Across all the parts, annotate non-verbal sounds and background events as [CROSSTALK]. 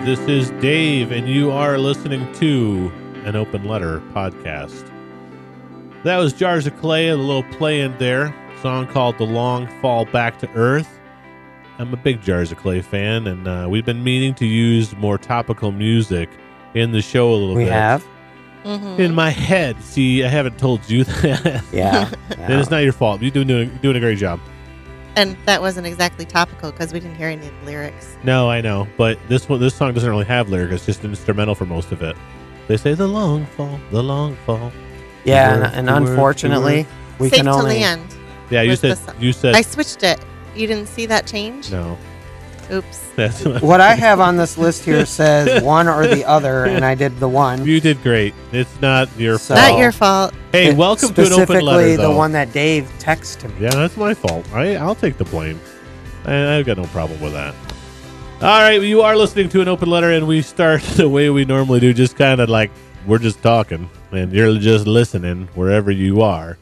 All right, this is Dave, and you are listening to an Open Letter podcast. That was Jars of Clay, a little play in there, song called The Long Fall Back to Earth. I'm a big Jars of Clay fan, and uh, we've been meaning to use more topical music in the show a little We bit. have. Mm-hmm. In my head, see, I haven't told you [LAUGHS] that. Yeah. and it's not your fault. You're doing, doing, doing a great job. And that wasn't exactly topical because we didn't hear any of the lyrics. No, I know, but this one, this song doesn't really have lyrics. It's just instrumental for most of it. They say the long fall, the long fall. yeah, Word, and, and word, the unfortunately, we Safe can to only. land. Yeah, you said you said I switched it. You didn't see that change? no. Oops. [LAUGHS] That's What I have on this list here [LAUGHS] says one or the other, and I did the one. you did great. It's not your So- fault. Not your fault. Hey, It- welcome to an open letter. specifically letter. the though. one that Dave texted me. Yeah, that's my fault. I, I'll take the blame. I, I've got no problem with that. All right, you are listening to an open letter, and we start [LAUGHS] the way we normally do, just kind of like we're just talking, and you're just listening wherever you are.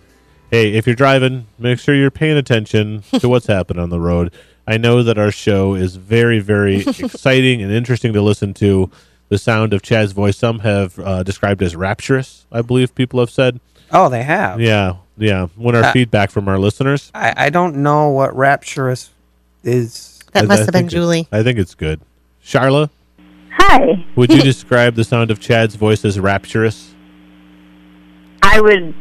Hey, if you're driving, make sure you're paying attention to what's happening on the road. I know that our show is very, very [LAUGHS] exciting and interesting to listen to. The sound of Chad's voice, some have uh, described as rapturous, I believe people have said. Oh, they have. Yeah, yeah. When our Uh, feedback from our listeners. I, I don't know what rapturous is. That I- must I have been think it- Julie. I think it's good. Charla, Hi. would you [LAUGHS] describe the sound of Chad's voice as rapturous? I would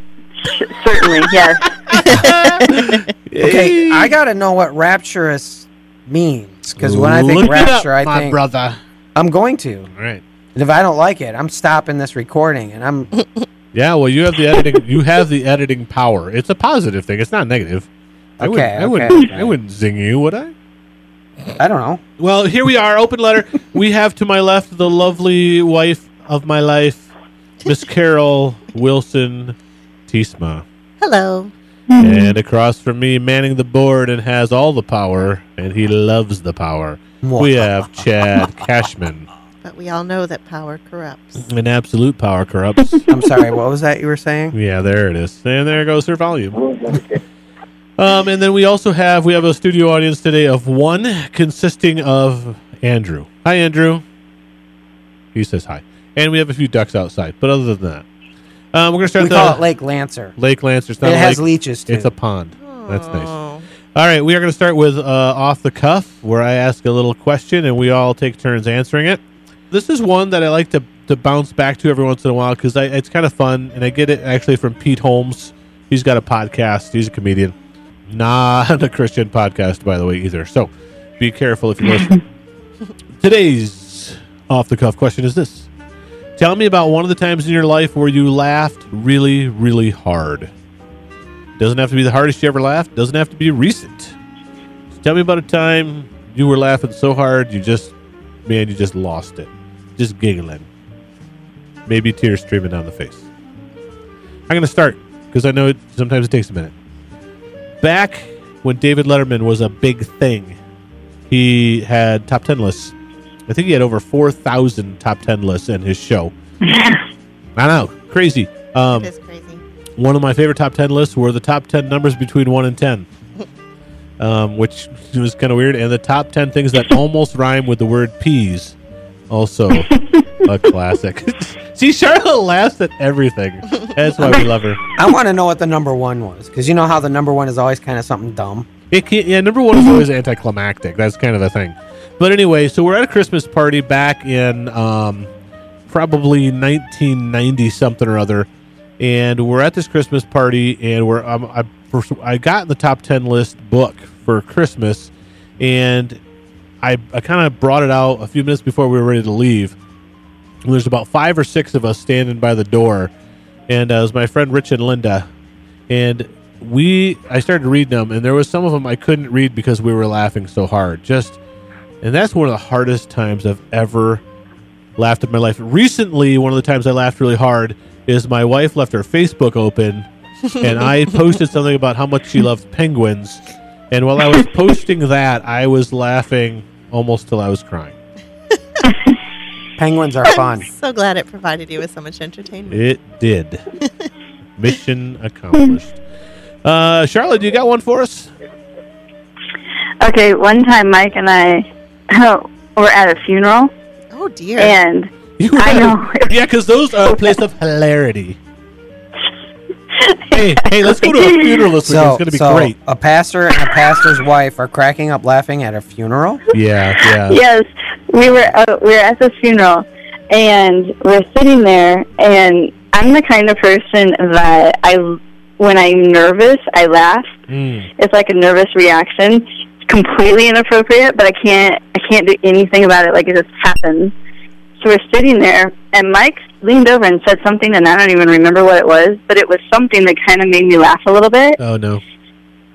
sh- certainly, yes. [LAUGHS] Okay, I got to know what rapturous means because when I Look think it up, rapture, I my think brother. I'm going to. All right. And if I don't like it, I'm stopping this recording, and I'm. [LAUGHS] Yeah, well, you have the editing. you have the editing power. It's a positive thing. It's not negative. I wouldn't, Okay, I wouldn't. okay, okay. I wouldn't zing you, would I? I don't know. Well, here we are. Open letter. [LAUGHS] we have to my left the lovely wife of my life, Miss Carol Wilson Tisma. Hello. And across from me, manning the board and has all the power, and he loves the power. We have Chad Cashman. But we all know that power corrupts. An absolute power corrupts. [LAUGHS] I'm sorry. What was that you were saying? yeah, there it is. And there goes her volume. [LAUGHS] Um, and then we also have we have a studio audience today of one consisting of Andrew. Hi, Andrew. He says hi. And we have a few ducks outside. But other than that, um, we're gonna start We the call it Lake Lancer. Lake Lancer. It has lake. leeches too. It's a pond. That's nice. All right, we are going to start with uh, off the cuff, where I ask a little question and we all take turns answering it. This is one that I like to, to bounce back to every once in a while because it's kind of fun, and I get it actually from Pete Holmes. He's got a podcast. He's a comedian, not [LAUGHS] a Christian podcast, by the way, either. So be careful if you listen. [LAUGHS] Today's off the cuff question is this: Tell me about one of the times in your life where you laughed really, really hard. Doesn't have to be the hardest you ever laughed. Doesn't have to be recent. Just tell me about a time you were laughing so hard you just, man, you just lost it. Just giggling. Maybe tears streaming down the face. I'm going to start because I know it, sometimes it takes a minute. Back when David Letterman was a big thing, he had top 10 lists. I think he had over 4,000 top 10 lists in his show. [LAUGHS] I know, crazy. Um, it is crazy. one of my favorite top 10 lists were the top 10 numbers between 1 and 10 [LAUGHS] um, which was kind of weird and the top 10 things that almost rhyme with the word peas also a [LAUGHS] classic see charlotte laughs at everything that's why we love her I want to know what the number one was because you know how the number one is always kind of something dumb. It can, yeah, number one is always anticlimactic. That's kind of the thing. But anyway, so we're at a Christmas party back in um, probably 1990 something or other, and we're at this Christmas party, and we're um, I, I got the top 10 list book for Christmas, and I I kind of brought it out a few minutes before we were ready to leave. And there's about five or six of us standing by the door, and uh, it was my friend Rich and Linda, and we I started reading them, and there was some of them I couldn't read because we were laughing so hard. Just, and that's one of the hardest times I've ever laughed in my life. Recently, one of the times I laughed really hard is my wife left her Facebook open, and I [LAUGHS] posted something about how much she loved penguins, and while I was [LAUGHS] posting that, I was laughing almost till I was crying. [LAUGHS] Penguins are fun. So glad it provided you with so much entertainment. It did. Mission accomplished. Uh, Charlotte, you got one for us? Okay, one time Mike and I [LAUGHS] were at a funeral, Oh dear. and You were I at a- know. [LAUGHS] yeah, because those are a place of hilarity. [LAUGHS] Hey, hey, let's go to a funeral this weekend. So, It's gonna be so great. a pastor and a pastor's wife are cracking up laughing at a funeral. Yeah, yeah. yes, we were uh, we were at this funeral, and we're sitting there, and I'm the kind of person that I, when I'm nervous, I laugh. Mm. It's like a nervous reaction. It's completely inappropriate, but I can't I can't do anything about it. Like it just happens. So we're sitting there, and Mike leaned over and said something, and I don't even remember what it was, but it was something that kind of made me laugh a little bit. Oh no.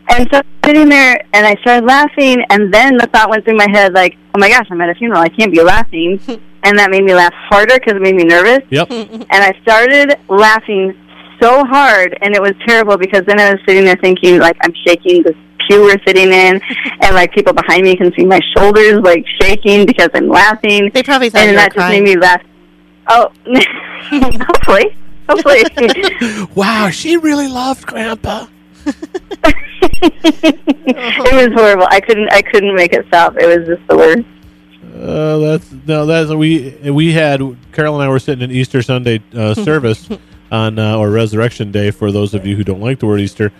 And so I'm sitting there, and I started laughing, and then the thought went through my head, like, "Oh my gosh, I'm at a funeral. I can't be laughing," [LAUGHS] and that made me laugh harder because it made me nervous. Yep. [LAUGHS] And I started laughing so hard, and it was terrible because then I was sitting there thinking, like, I'm shaking this pew we're sitting in, and like people behind me can see my shoulders like shaking because I'm laughing, they probably thought and you were that just made me laugh. Oh, [LAUGHS] hopefully, hopefully. [LAUGHS] Wow, she really loved Grandpa. [LAUGHS] it was horrible. I couldn't. I couldn't make it stop. It was just the worst. Uh, that's no, that's we we had Carol and I were sitting in Easter Sunday uh, service on uh, or Resurrection Day for those of you who don't like the word Easter.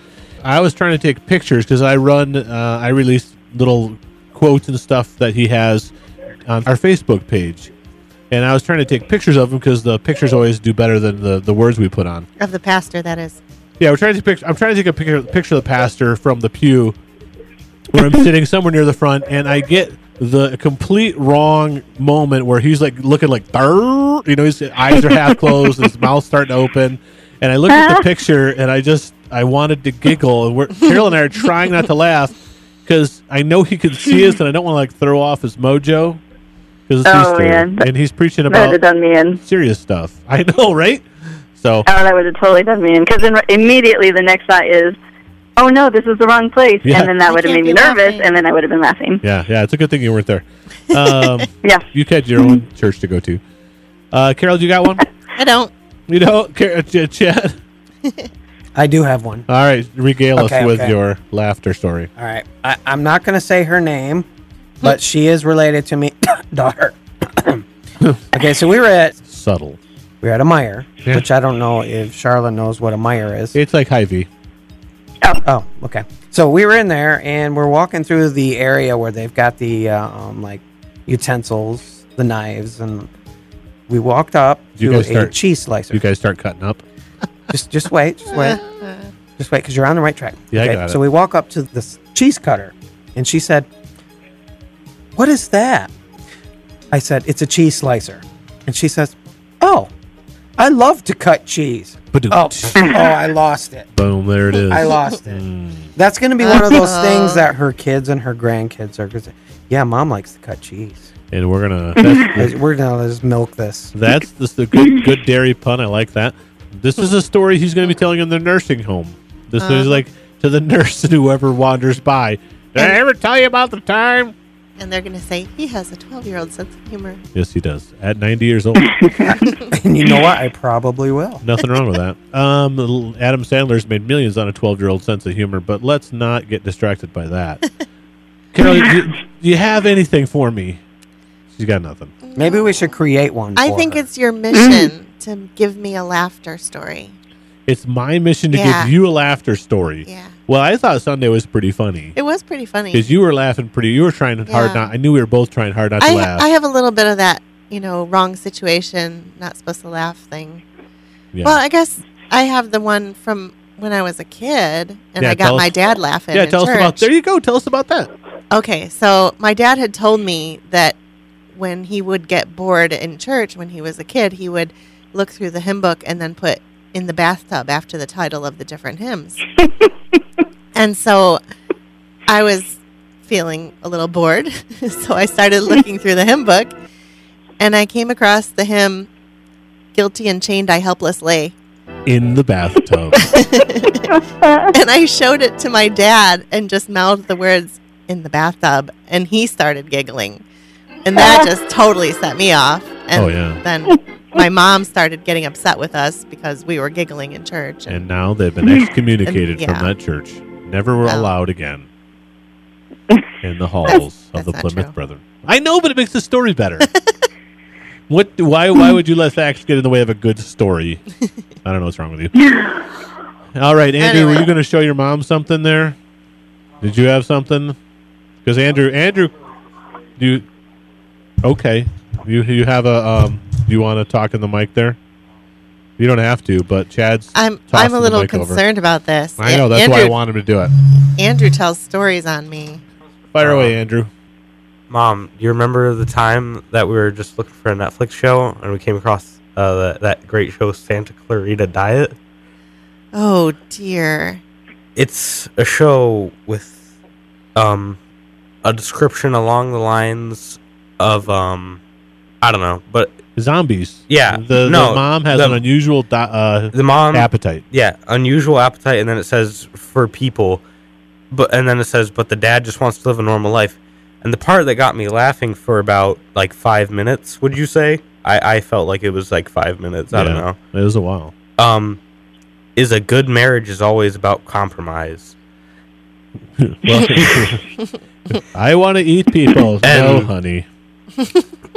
I was trying to take pictures because I run, uh, I release little quotes and stuff that he has on our Facebook page, and I was trying to take pictures of him because the pictures always do better than the the words we put on. of the pastor, that is. Yeah, we're trying to pic- I'm trying to take a picture picture of the pastor from the pew where I'm sitting somewhere near the front, and I get the complete wrong moment where he's like looking like you know his eyes are half closed, his [LAUGHS] mouth's starting to open, and I look at the [LAUGHS] picture and I just I wanted to giggle, and we're, Carol and I are trying not to laugh because I know he can see us, and I don't want to like throw off his mojo because it's Oh, Easter, man. and he's preaching That about done me in. serious stuff. [LAUGHS] I know, right? So Oh, that would have totally done me in. Because then immediately the next thought is, "Oh no, this is the wrong place," Yeah. and then that would have made me be nervous, laughing. and then I would have been laughing. Yeah, yeah, it's a good thing you weren't there. Um, [LAUGHS] Yeah. you had your own [LAUGHS] church to go to. Uh, Carol, do you got one? I don't. You know, Car- uh, Ch- Chad. I do have one. All right, regale Okay, us with okay. your laughter story. All right. I, I'm not going to say her name, but she is related to me, [COUGHS] daughter. [COUGHS] okay, so we were at Subtle. we were at a Meijer, Yeah. which I don't know if Charlotte knows what a Meijer is. It's like Hy-Vee. Oh, okay. So we were in there and we're walking through the area where they've got the uh, um, like utensils, the knives, and we walked up You to guys a start- cheese slicer. You guys start cutting up. Just just wait, just wait, [LAUGHS] just wait, because you're on the right track. Yeah, I got it. So we walk up to this cheese cutter, and she said, "What is that?" I said, "It's a cheese slicer," and she says, "Oh, I love to cut cheese." Oh, oh, I lost it. Boom, there it is. I lost it. Mm. That's going to be one of those Uh. things that her kids and her grandkids are going to say, Yeah, mom likes to cut cheese. And we're gonna. [LAUGHS] We're going to just milk this. that's just a good, good dairy pun. I like that. This is a story he's going to be telling in the nursing home. This is Uh-huh. like to the [LAUGHS] nurse and whoever wanders by. Did I ever tell you about the time? And they're going to say, he has a 12 year old sense of humor. Yes, he does. At 90 years old. [LAUGHS] And you know what? I probably will. Nothing wrong with that. Um, Adam Sandler's made millions on a 12 year old sense of humor, but let's not get distracted by that. [LAUGHS] Carol, do you, do you have anything for me? She's got nothing. Maybe we should create one. I for think her. it's your mission to give me a laughter story. It's my mission to Yeah. give you a laughter story. Yeah. Well, I thought Sunday was pretty funny It was pretty funny. because you were laughing pretty. You were trying hard not. I knew we were both trying hard not to I, laugh. I have a little bit of that, you know, wrong situation, not supposed to laugh thing. yeah. Well, I guess I have the one from when I was a kid, and Yeah, I got my us- dad laughing. yeah, tell us about. There you go. Tell us about that. Okay, so my dad had told me that when he would get bored in church when he was a kid, he would look through the hymn book and then put in the bathtub after the title of the different hymns. [LAUGHS] and so I was feeling a little bored, [LAUGHS] so I started looking through the hymn book and I came across the hymn Guilty and Chained I Helpless Lay. In the bathtub. [LAUGHS] and I showed it to my dad and just mouthed the words in the bathtub, and he started giggling. And that just totally set me off. And Oh, yeah. then my mom started getting upset with us because we were giggling in church. and now they've been excommunicated [LAUGHS] And- yeah. from that church. Never were Wow. allowed again. [LAUGHS] in the halls of That's the Plymouth true. Brethren. I know, but it makes the story better. [LAUGHS] what? Why? Why would you let facts get in the way of a good story? I don't know what's wrong with you. All right, Andrew, were you going to show your mom something there? Did you have something? Because Andrew, Andrew, you okay? You you have a um? Do you want to talk in the mic there? You don't have to, but Chad's. I'm I'm a little mic over. concerned about this. I know that's Andrew, why I want him to do it. Andrew tells stories on me. Fire Uh, away, Andrew. Mom, do you remember the time that we were just looking for a Netflix show and we came across uh, that, that great show, Santa Clarita Diet? Oh dear. It's a show with um, a description along the lines of um, I don't know, but Zombies. Yeah, The, no, the mom has the- an unusual di- uh, the mom appetite. yeah, unusual appetite, and then it says for people, but and then it says, but the dad just wants to live a normal life. And the part that got me laughing for about like five minutes, would you say? I, I felt like it was like five minutes. I don't know. It was a while. Um, is a good marriage is always about compromise. [LAUGHS] Well, [LAUGHS] I want to eat people. [LAUGHS] no, honey.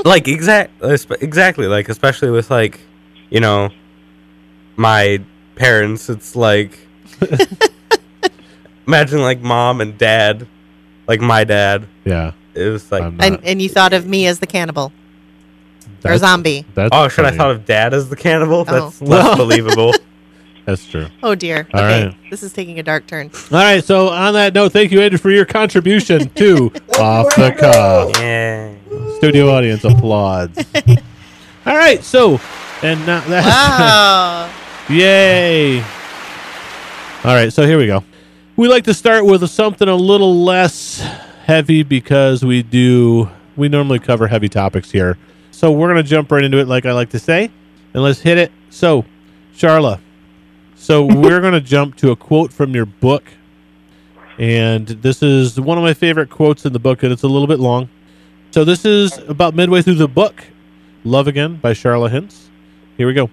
Like exact exactly like especially with like you know my parents it's like [LAUGHS] imagine like mom and dad like my dad Yeah. it was like not- And and you thought of me as the cannibal or zombie. That's oh should funny. i thought of dad as the cannibal oh. that's Oh. less believable [LAUGHS] That's true. Oh dear. All okay. right. This is taking a dark turn. All right. So on that note, thank you, Andrew, for your contribution to [LAUGHS] Off the Cuff. yeah Studio audience applauds. [LAUGHS] All right. So, and now that. Wow. [LAUGHS] Yay! All right, so here we go. We like to start with something a little less heavy because we do we normally cover heavy topics here. So we're gonna jump right into it, like I like to say, and let's hit it. So, Charla, so [LAUGHS] we're gonna jump to a quote from your book, and this is one of my favorite quotes in the book, and it's a little bit long. So this is about midway through the book, "Love Again" by Charla Hintz. Here we go.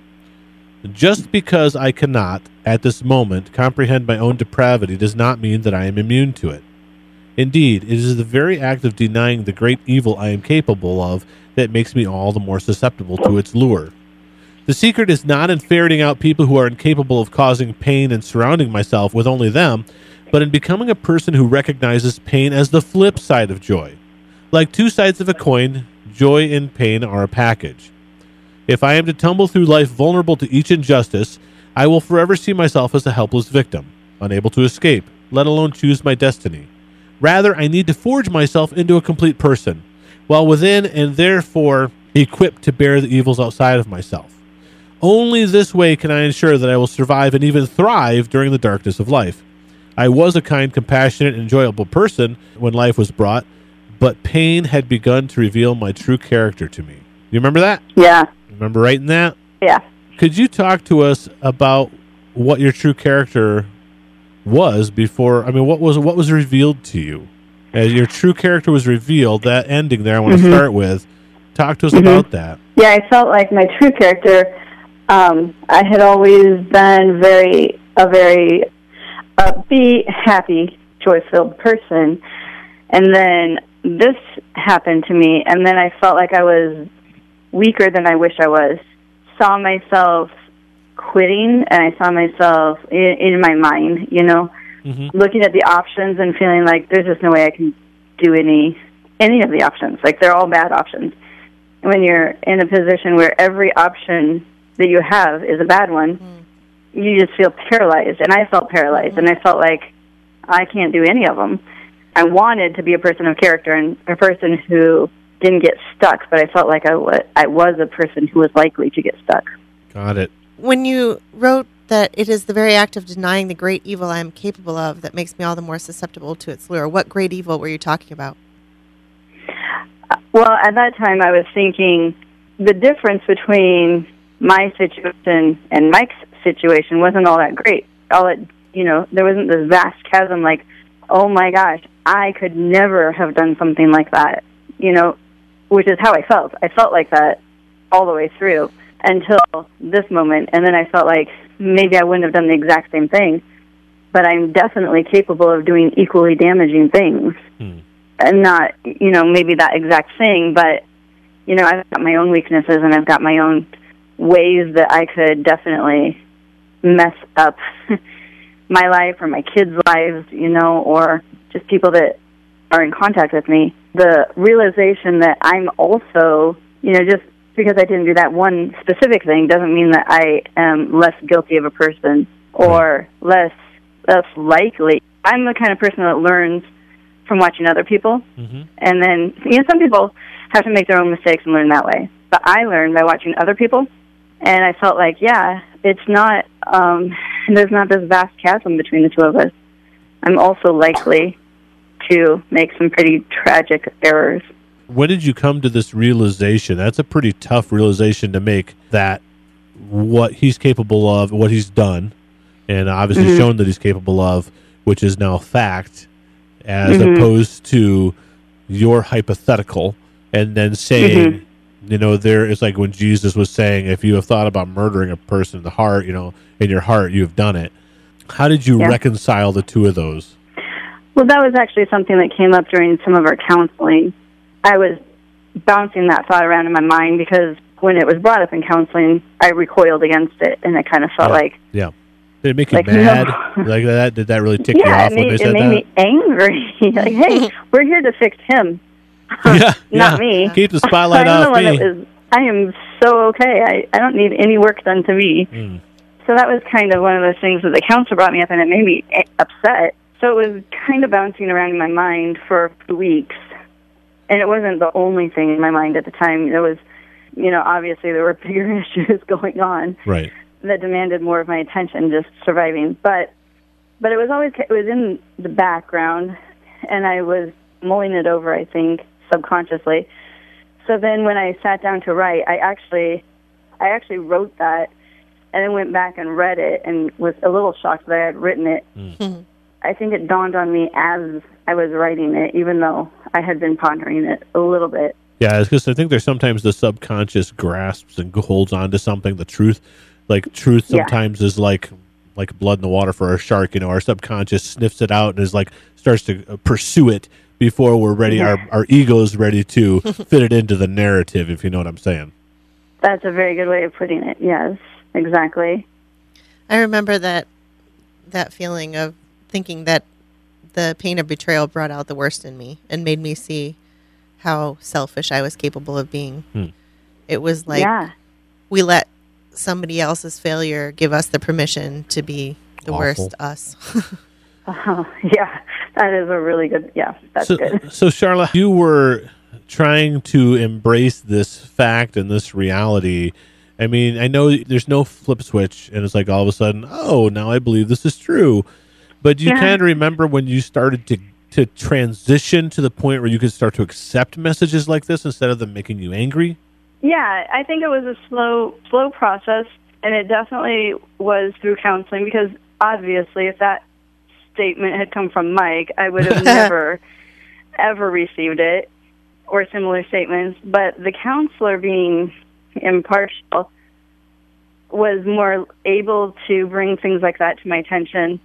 Just because I cannot, at this moment, comprehend my own depravity does not mean that I am immune to it. Indeed, it is the very act of denying the great evil I am capable of that makes me all the more susceptible to its lure. The secret is not in ferreting out people who are incapable of causing pain and surrounding myself with only them, but in becoming a person who recognizes pain as the flip side of joy. Like two sides of a coin, joy and pain are a package. If I am to tumble through life vulnerable to each injustice, I will forever see myself as a helpless victim, unable to escape, let alone choose my destiny. Rather, I need to forge myself into a complete person, while within and therefore equipped to bear the evils outside of myself. Only this way can I ensure that I will survive and even thrive during the darkness of life. I was a kind, compassionate, enjoyable person when life was brought, but pain had begun to reveal my true character to me. You remember that? Yeah. Remember writing that? Yeah. Could you talk to us about what your true character was before? I mean, what was what was revealed to you as your true character was revealed? That ending there, I want to Mhm. start with. Talk to us Mhm. about that. Yeah, I felt like my true character. Um, I had always been very a very upbeat, happy, joy-filled person, and then this happened to me, and then I felt like I was weaker than I wish I was. Saw myself quitting, and I saw myself in, in my mind, you know, hmm looking at the options and feeling like there's just no way I can do any any of the options. Like they're all bad options. When you're in a position where every option that you have is a bad one, you just feel paralyzed. And I felt paralyzed, and I felt like I can't do any of them. I wanted to be a person of character and a person who didn't get stuck, but I felt like I wa- I was a person who was likely to get stuck. Got it. When you wrote that it is the very act of denying the great evil I am capable of that makes me all the more susceptible to its lure, what great evil were you talking about? Well, at that time, I was thinking the difference between my situation and Mike's situation wasn't all that great. All it, you know, there wasn't this vast chasm like, oh my gosh, I could never have done something like that, you know, which is how I felt. I felt like that all the way through until this moment. And then I felt like maybe I wouldn't have done the exact same thing, but I'm definitely capable of doing equally damaging things. Hmm. and not you know maybe that exact thing, but you know I've got my own weaknesses and I've got my own ways that I could definitely mess up [LAUGHS] my life or my kids' lives, you know, or just people that are in contact with me. The realization that I'm also, you know, just because I didn't do that one specific thing doesn't mean that I am less guilty of a person or less less likely. I'm the kind of person that learns from watching other people, hmm and then you know some people have to make their own mistakes and learn that way. But I learned by watching other people, and I felt like yeah, it's not um, there's not this vast chasm between the two of us. I'm also likely to make some pretty tragic errors. When did you come to this realization? That's a pretty tough realization to make. That what he's capable of, what he's done, and obviously Mhm. shown that he's capable of, which is now fact, as Mhm. opposed to your hypothetical, and then saying, Mhm. You know, there is like when Jesus was saying, if you have thought about murdering a person in the heart, you know, in your heart, you have done it. How did you Yeah. reconcile the two of those? Well, that was actually something that came up during some of our counseling. I was bouncing that thought around in my mind because when it was brought up in counseling, I recoiled against it, and I kind of felt Yeah. like, Yeah. Did it make you Like, [LAUGHS] mad? no. Like that? Did that really tick you off it when made, they it said made that? me angry. [LAUGHS] like, hey, [LAUGHS] we're here to fix him, [LAUGHS] yeah, [LAUGHS] not yeah. me. Keep the spotlight [LAUGHS] off me. was. I am so okay. I I don't need any work done to me. Mm. So that was kind of one of those things that the counselor brought me up, and it made me upset. So it was kind of bouncing around in my mind for weeks, and it wasn't the only thing in my mind at the time. There was, you know, obviously there were bigger issues going on Right. that demanded more of my attention, just surviving. But but it was always it was in the background, and I was mulling it over. I think subconsciously. So then when I sat down to write, I actually I actually wrote that, and then went back and read it, and was a little shocked that I had written it. Mhm. I think it dawned on me as I was writing it, even though I had been pondering it a little bit. Yeah, it's because I think there's sometimes the subconscious grasps and holds on to something. The truth, like truth, Yeah. sometimes is like like blood in the water for a shark. You know, our subconscious sniffs it out and is like starts to uh, pursue it before we're ready. Our our ego is ready to [LAUGHS] fit it into the narrative. If you know what I'm saying. That's a very good way of putting it. Yes, exactly. I remember that that feeling of thinking that the pain of betrayal brought out the worst in me and made me see how selfish I was capable of being. Hmm. It was like yeah. we let somebody else's failure give us the permission to be the Awful. worst us. Oh, [LAUGHS] [LAUGHS] yeah, that is a really good. Yeah, that's so, good. so Charlotte, you were trying to embrace this fact and this reality. I mean, I know there's no flip switch, and it's like all of a sudden, oh, now I believe this is true. But do you Yeah. kind of remember when you started to to transition to the point where you could start to accept messages like this instead of them making you angry? Yeah, I think it was a slow, slow process, and it definitely was through counseling because obviously, if that statement had come from Mike, I would [LAUGHS] have never, ever received it or similar statements. But the counselor, being impartial, was more able to bring things like that to my attention,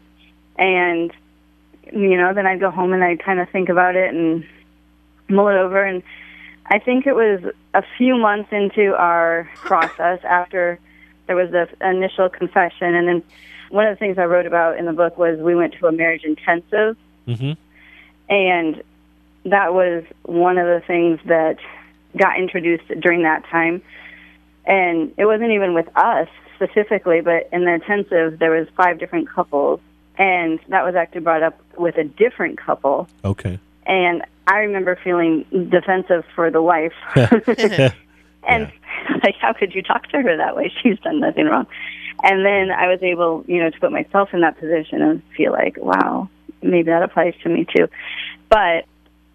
and you know, then I'd go home and I'd kind of think about it and mull it over and. I think it was a few months into our process after there was the initial confession, and then one of the things I wrote about in the book was we went to a marriage intensive, Mm-hmm. and that was one of the things that got introduced during that time. And it wasn't even with us specifically, but in the intensive there was five different couples, and that was actually brought up with a different couple. Okay. And I remember feeling defensive for the wife. [LAUGHS] [LAUGHS] [LAUGHS] and like, how could you talk to her that way? She's done nothing wrong. And then I was able, you know, to put myself in that position and feel like, wow, maybe that applies to me too. But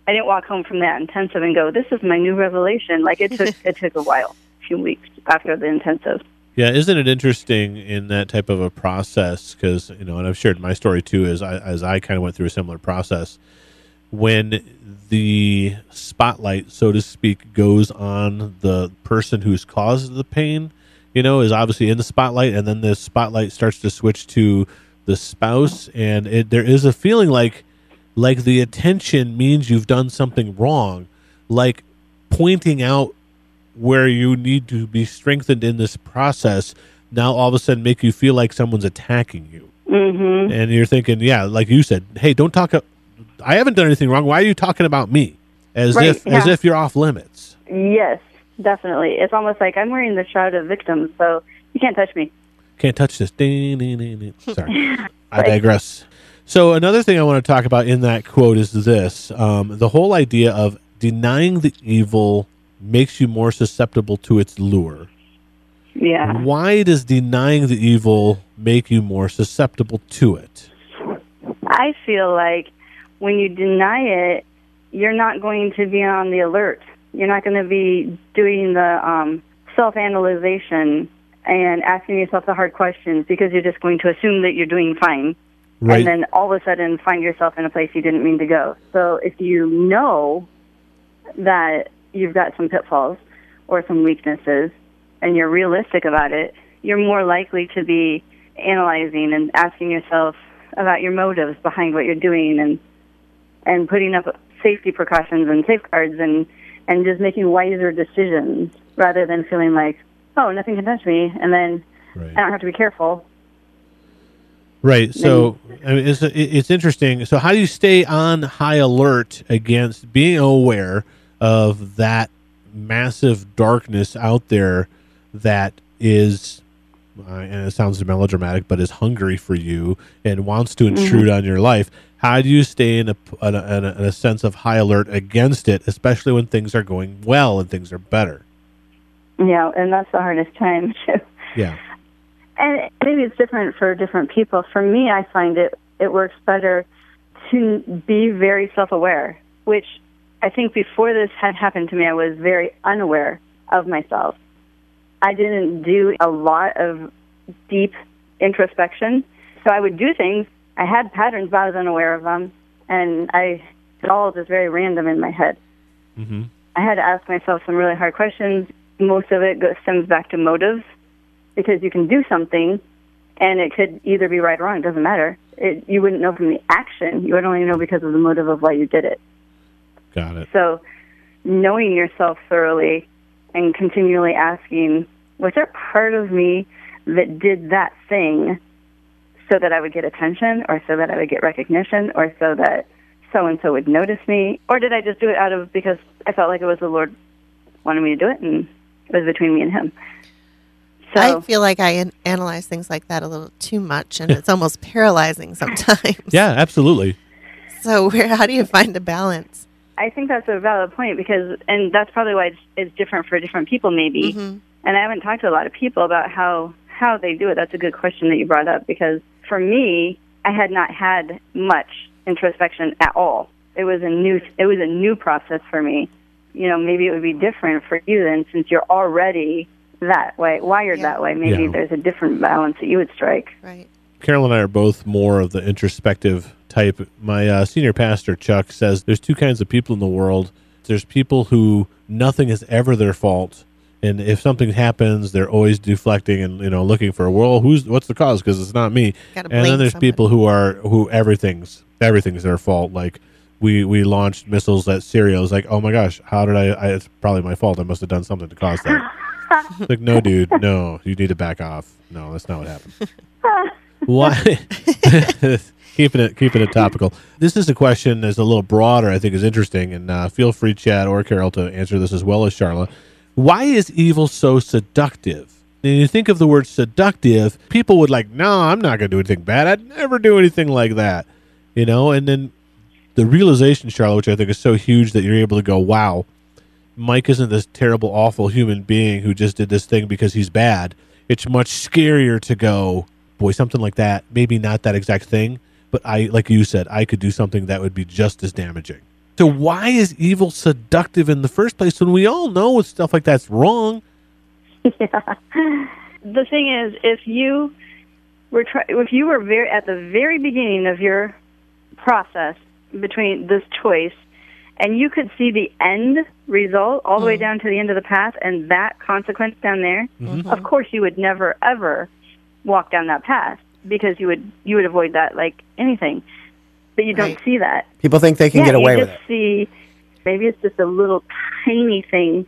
I didn't walk home from that intensive and go, this is my new revelation. Like it took, it took a while, a few weeks after the intensive. Yeah, isn't it interesting in that type of a process? Because you know, and I've shared my story too, as I as I kind of went through a similar process. When the spotlight, so to speak, goes on the person who's caused the pain, you know, is obviously in the spotlight, and then the spotlight starts to switch to the spouse, and it, there is a feeling like like the attention means you've done something wrong, like pointing out where you need to be strengthened in this process. Now all of a sudden make you feel like someone's attacking you, Mhm. and you're thinking, yeah, like you said, hey, don't talk. a- I haven't done anything wrong. Why are you talking about me? As Right, if as if you're off limits. Yes, definitely. It's almost like I'm wearing the shroud of victims, so you can't touch me. Can't touch this. Ding, ding, ding, ding. [LAUGHS] Sorry, I digress. So another thing I want to talk about in that quote is this: um, the whole idea of denying the evil makes you more susceptible to its lure. Yeah. Why does denying the evil make you more susceptible to it? I feel like when you deny it, you're not going to be on the alert. You're not going to be doing the um, self analyzation and asking yourself the hard questions because you're just going to assume that you're doing fine. Right. And then all of a sudden find yourself in a place you didn't mean to go. So if you know that you've got some pitfalls or some weaknesses and you're realistic about it, you're more likely to be analyzing and asking yourself about your motives behind what you're doing and and putting up safety precautions and safeguards and and just making wiser decisions rather than feeling like oh nothing can touch me and then right. I don't have to be careful. Right. So I mean, it's it's interesting. So how do you stay on high alert against being aware of that massive darkness out there that is, uh, and it sounds melodramatic, but is hungry for you and wants to intrude on your life? How do you stay in a, in a in a sense of high alert against it, especially when things are going well and things are better? Yeah, and that's the hardest time. [LAUGHS] Too. Yeah. and maybe it's different for different people. For me, I find it it works better to be very self-aware, which I think before this had happened to me, I was very unaware of myself. I didn't do a lot of deep introspection, so I would do things. I had patterns, but I was unaware of them, and I it all just very random in my head. hmm I had to ask myself some really hard questions. Most of it goes, stems back to motives because you can do something and it could either be right or wrong. It doesn't matter. It, you wouldn't know from the action. You would only know because of the motive of why you did it. Got it. So knowing yourself thoroughly and continually asking, was there part of me that did that thing so that I would get attention or so that I would get recognition or so that so and so would notice me? Or did I just do it out of because I felt like it was the Lord wanted me to do it and it was between me and him? So I feel like I an- analyze things like that a little too much, and it's almost paralyzing sometimes. [LAUGHS] Yeah, absolutely. So, where? How do you find a balance? I think that's a valid point because, and that's probably why it's, it's different for different people, maybe. Mhm. And I haven't talked to a lot of people about how how they do it. That's a good question that you brought up because for me, I had not had much introspection at all. It was a new it was a new process for me. You know, maybe it would be different for you then, since you're already that way, wired Yeah. that way. Maybe Yeah. there's a different balance that you would strike. Right. Carol and I are both more of the introspective type. My uh, senior pastor, Chuck, says there's two kinds of people in the world. There's people who nothing is ever their fault. And if something happens, they're always deflecting and you know looking for well, who's what's the cause? Because it's not me. And then there's somebody. people who are who everything's everything's their fault. Like we we launched missiles at Syria. I was like, oh my gosh, how did I? I it's probably my fault. I must have done something to cause that. Like, no, dude, no, you need to back off. No, that's not what happened. Why? [LAUGHS] keeping it keeping it topical. This is a question that's a little broader. I think is interesting, and uh, feel free, Chad or Carol, to answer this as well as Charlotte. Why is evil so seductive? And you think of the word seductive, people would like, no, I'm not going to do anything bad. I'd never do anything like that, you know. And then the realization, Charlotte, which I think is so huge that you're able to go, wow, Mike isn't this terrible, awful human being who just did this thing because he's bad. It's much scarier to go, boy, something like that. Maybe not that exact thing, but I, like you said, I could do something that would be just as damaging. So why is evil seductive in the first place when we all know stuff like that's wrong? yeah. [LAUGHS] The thing is, if you were try- if you were very at the very beginning of your process between this choice, and you could see the end result all the way mm-hmm. down to the end of the path, and that consequence down there, mm-hmm. of course you would never ever walk down that path because you would you would avoid that like anything. But you don't Right. see that. People think they can yeah, get away you with it. see maybe it's just a little tiny thing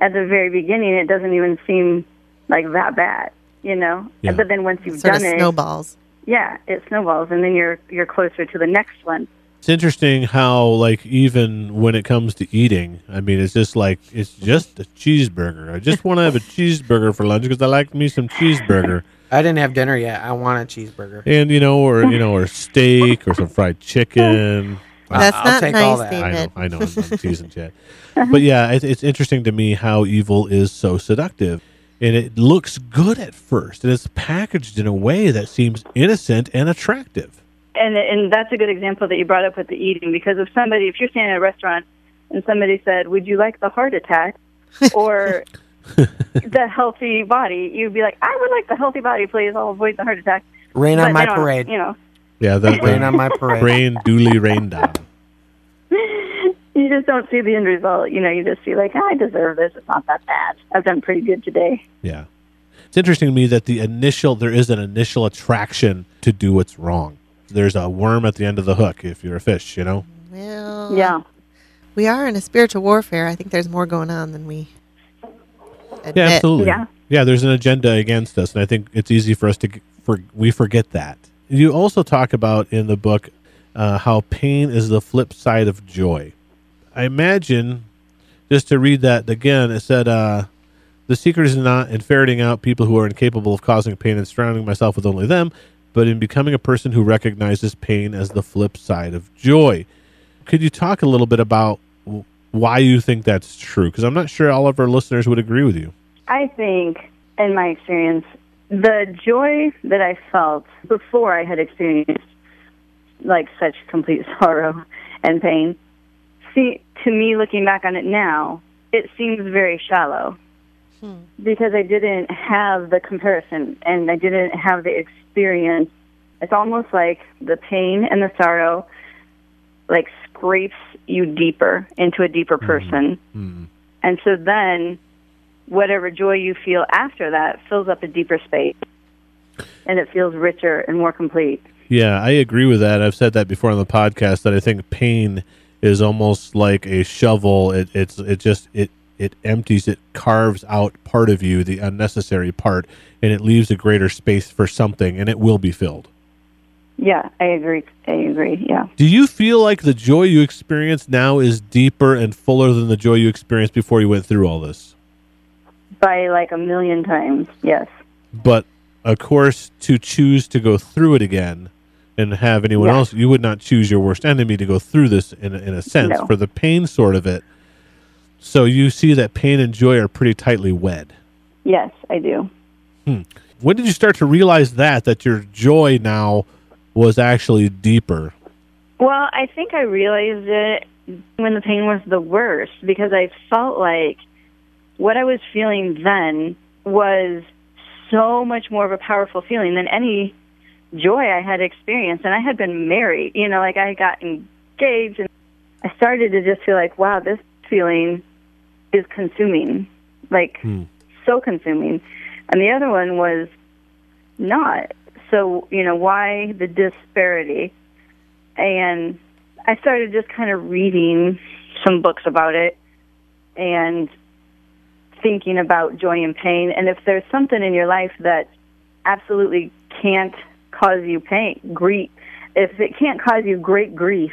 at the very beginning. It doesn't even seem like that bad, you know. Yeah. But then once you've Sort of done it, snowballs. yeah, it snowballs, and then you're you're closer to the next one. It's interesting how, like, even when it comes to eating, I mean, it's just like it's just a cheeseburger. I just want to have a [LAUGHS] cheeseburger for lunch because I like me some cheeseburger, I didn't have dinner yet. I want a cheeseburger. and you know, or you know, or steak or some fried chicken. [LAUGHS] That's I'll not take all nice, that. I know, David. I know, I'm, I'm teasing Chad, but yeah, it's, it's interesting to me how evil is so seductive, and it looks good at first, and it's packaged in a way that seems innocent and attractive. And and that's a good example that you brought up with the eating because if somebody if you're standing at a restaurant and somebody said, "Would you like the heart attack?" [LAUGHS] or [LAUGHS] the healthy body, you'd be like, "I would like the healthy body, please. I'll avoid the heart attack." Rain But on my parade. You know, Yeah, the, [LAUGHS] Rain on my parade. rain duly rained down. [LAUGHS] you just don't see the end result. You know, you just see like, "I deserve this. It's not that bad. I've done pretty good today." Yeah. It's interesting to me that the initial there is an initial attraction to do what's wrong. There's a worm at the end of the hook if you're a fish, you know? Well, Yeah. we are in a spiritual warfare. I think there's more going on than we admit. Yeah, absolutely. Yeah. Yeah, there's an agenda against us and I think it's easy for us to for we forget that. You also talk about in the book uh, how pain is the flip side of joy. I imagine just to read that again, it said uh the secret is not in ferreting out people who are incapable of causing pain and surrounding myself with only them, but in becoming a person who recognizes pain as the flip side of joy. Could you talk a little bit about w- why you think that's true? Because I'm not sure all of our listeners would agree with you. I think, in my experience, the joy that I felt before I had experienced like such complete [LAUGHS] sorrow and pain, see, to me, looking back on it now, it seems very shallow hmm. because I didn't have the comparison and I didn't have the experience. It's almost like the pain and the sorrow like scrapes you deeper into a deeper person. Hmm. And so then whatever joy you feel after that fills up a deeper space and it feels richer and more complete. Yeah, I agree with that. I've said that before on the podcast that I think pain is almost like a shovel. It it's it just it it empties, it carves out part of you, the unnecessary part, and it leaves a greater space for something, and it will be filled. Yeah, I agree. I agree. Yeah. Do you feel like the joy you experience now is deeper and fuller than the joy you experienced before you went through all this? By like a million times. Yes. But of course, to choose to go through it again and have anyone Yeah. else, you would not choose your worst enemy to go through this in a, in a sense No. for the pain sort of it. So you see that pain and joy are pretty tightly wed. Yes, I do. Hmm. When did you start to realize that that your joy now was actually deeper? Well, I think I realized it when the pain was the worst because I felt like what I was feeling then was so much more of a powerful feeling than any joy I had experienced. And I had been married, you know, like I got engaged and I started to just feel like, wow, this feeling is consuming, like Hmm. so consuming. And the other one was not. So, you know, why the disparity? and I started just kind of reading some books about it and thinking about joy and pain. And if there's something in your life that absolutely can't cause you pain, grief, if it can't cause you great grief,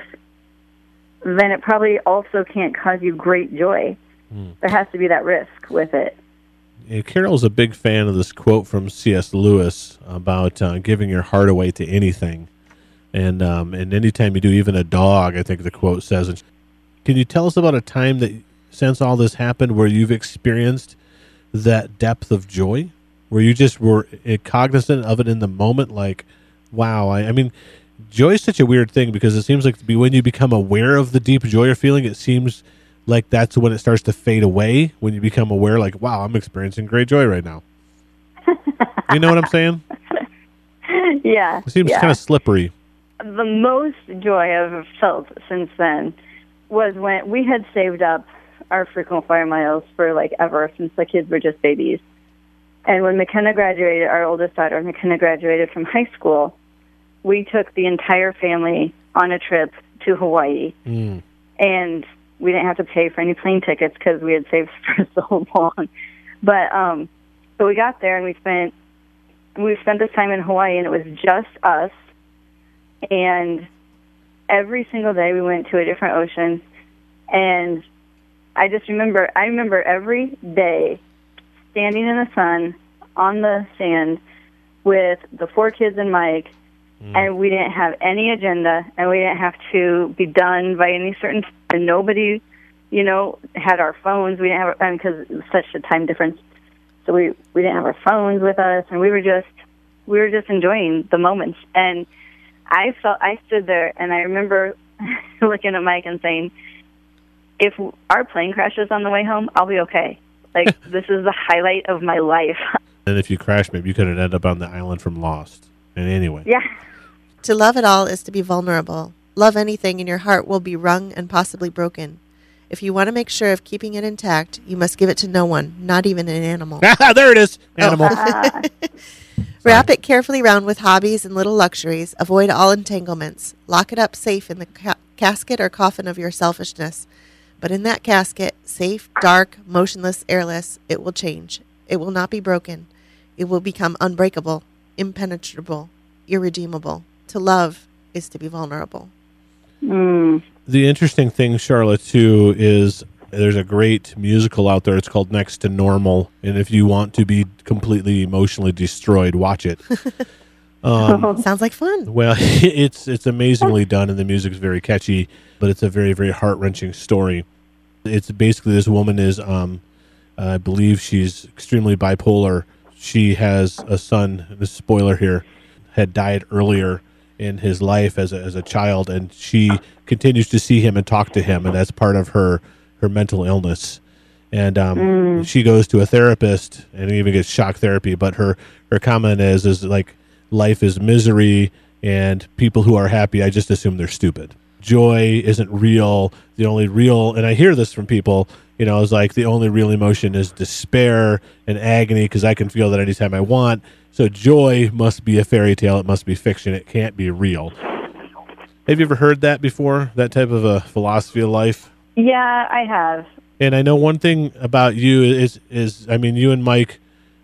then it probably also can't cause you great joy. Hmm. There has to be that risk with it. Yeah, Carol's a big fan of this quote from C.S. Lewis about uh, giving your heart away to anything, and um, and anytime you do, even a dog, I think the quote says. And can you tell us about a time that, since all this happened, where you've experienced that depth of joy, where you just were cognizant of it in the moment, like, wow, I, I mean. Joy is such a weird thing because it seems like when you become aware of the deep joy you're feeling, it seems like that's when it starts to fade away. When you become aware, like, wow, I'm experiencing great joy right now. [LAUGHS] you know what I'm saying? yeah. It seems yeah. kind of slippery. the most joy I've ever felt since then was when we had saved up our frequent flyer miles for like ever since the kids were just babies. And when McKenna graduated, our oldest daughter, McKenna graduated from high school, we took the entire family on a trip to Hawaii, Mm. and we didn't have to pay for any plane tickets because we had saved [LAUGHS] for so long. But um, so we got there and we spent we spent this time in Hawaii, and it was just us. And every single day we went to a different ocean, and I just remember I remember every day standing in the sun on the sand with the four kids and Mike, and we didn't have any agenda, and we didn't have to be done by any certain. And nobody, you know, had our phones. We didn't have I mean, because it was such a time difference. So we we didn't have our phones with us, and we were just we were just enjoying the moments. And I felt I stood there, and I remember [LAUGHS] looking at Mike and saying, "If our plane crashes on the way home, I'll be okay." Like [LAUGHS] this is the highlight of my life. And if you crash, maybe you could end up on the island from Lost. And anyway, yeah. To love it all is to be vulnerable. Love anything, and your heart will be wrung and possibly broken. If you want to make sure of keeping it intact, you must give it to no one, not even an animal. [LAUGHS] there it is. Oh. Animal. Ah, [LAUGHS] Wrap it carefully round with hobbies and little luxuries. Avoid all entanglements. Lock it up safe in the ca- casket or coffin of your selfishness. But in that casket, safe, dark, motionless, airless, it will change. It will not be broken. It will become unbreakable, impenetrable, irredeemable. To love is to be vulnerable. Mm, the interesting thing, Charlotte, too, is there's a great musical out there. It's called Next to Normal, and if you want to be completely emotionally destroyed, watch it. [LAUGHS] Um, Sounds like fun. well, [LAUGHS] it's it's amazingly done, and the music's very catchy, but it's a very very heart wrenching story. It's basically this woman is, um, I believe she's extremely bipolar. She has a son. This spoiler here had died earlier in his life as a, as a child, and she continues to see him and talk to him, and that's part of her her mental illness. And um, she goes to a therapist and even gets shock therapy. But her her comment is is like life is misery, and people who are happy, I just assume they're stupid. Joy isn't real. The only real, and I hear this from people, you know, is like the only real emotion is despair and agony because I can feel that anytime I want. So joy must be a fairy tale. It must be fiction. It can't be real. Have you ever heard that before? That type of a philosophy of life? yeah, I have. And I know one thing about you is is I mean you and Mike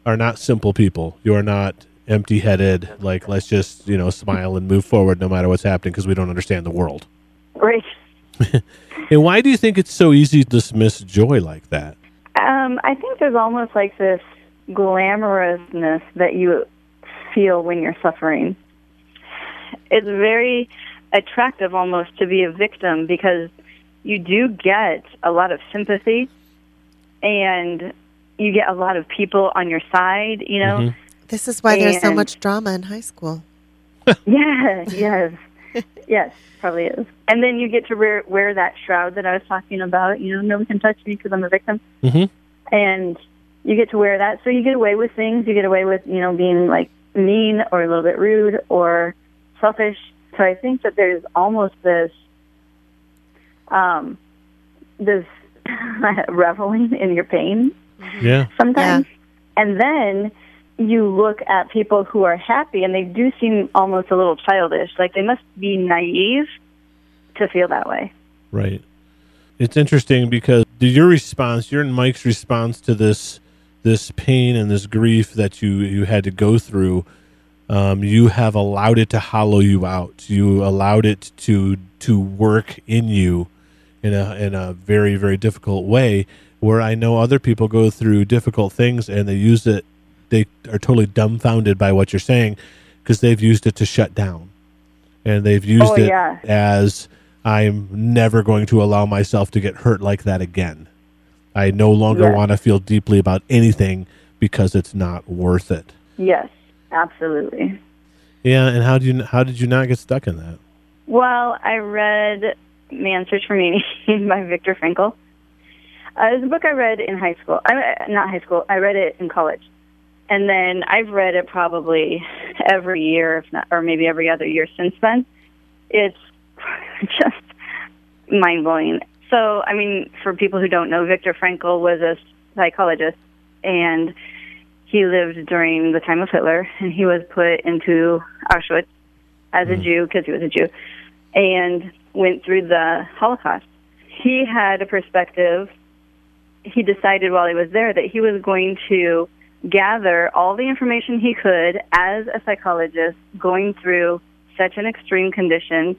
are not simple people. You are not empty-headed like let's just, you know, smile and move forward no matter what's happening because we don't understand the world. Right. [LAUGHS] And why do you think it's so easy to dismiss joy like that? Um, I think there's almost like this glamorousness that you feel when you're suffering. It's very attractive almost to be a victim because you do get a lot of sympathy and you get a lot of people on your side, you know. Mhm. This is why there's so much drama in high school. [LAUGHS] [LAUGHS] Yeah, yes. yes, probably is. And then you get to wear, wear that shroud that I was talking about. You know, no one can touch me because I'm a victim. Mhm. And you get to wear that. So you get away with things. You get away with, you know, being like mean or a little bit rude or selfish. So I think that there's almost this, um, this [LAUGHS] reveling in your pain Yeah. sometimes. And then you look at people who are happy and they do seem almost a little childish. Like they must be naive to feel that way. Right. It's interesting because your response, your and Mike's response to this this pain and this grief that you you had to go through, um, you have allowed it to hollow you out. You allowed it to to work in you in a in a very very difficult way. Where I know other people go through difficult things and they use it, they are totally dumbfounded by what you're saying because they've used it to shut down, and they've used Oh, it yeah. as I'm never going to allow myself to get hurt like that again. I no longer Yes. want to feel deeply about anything because it's not worth it. Yes, absolutely. Yeah, and how do you how did you not get stuck in that? Well, I read Man's Search for Meaning [LAUGHS] by Viktor Frankl. Uh, it was a book I read in high school. I, not high school. I read it in college, and then I've read it probably every year, if not, or maybe every other year since then. It's [LAUGHS] just mind blowing. So, I mean, for people who don't know, Viktor Frankl was a psychologist, and he lived during the time of Hitler, and he was put into Auschwitz as a hmm. Jew because he was a Jew and went through the Holocaust. He had a perspective. He decided while he was there that he was going to gather all the information he could as a psychologist going through such an extreme condition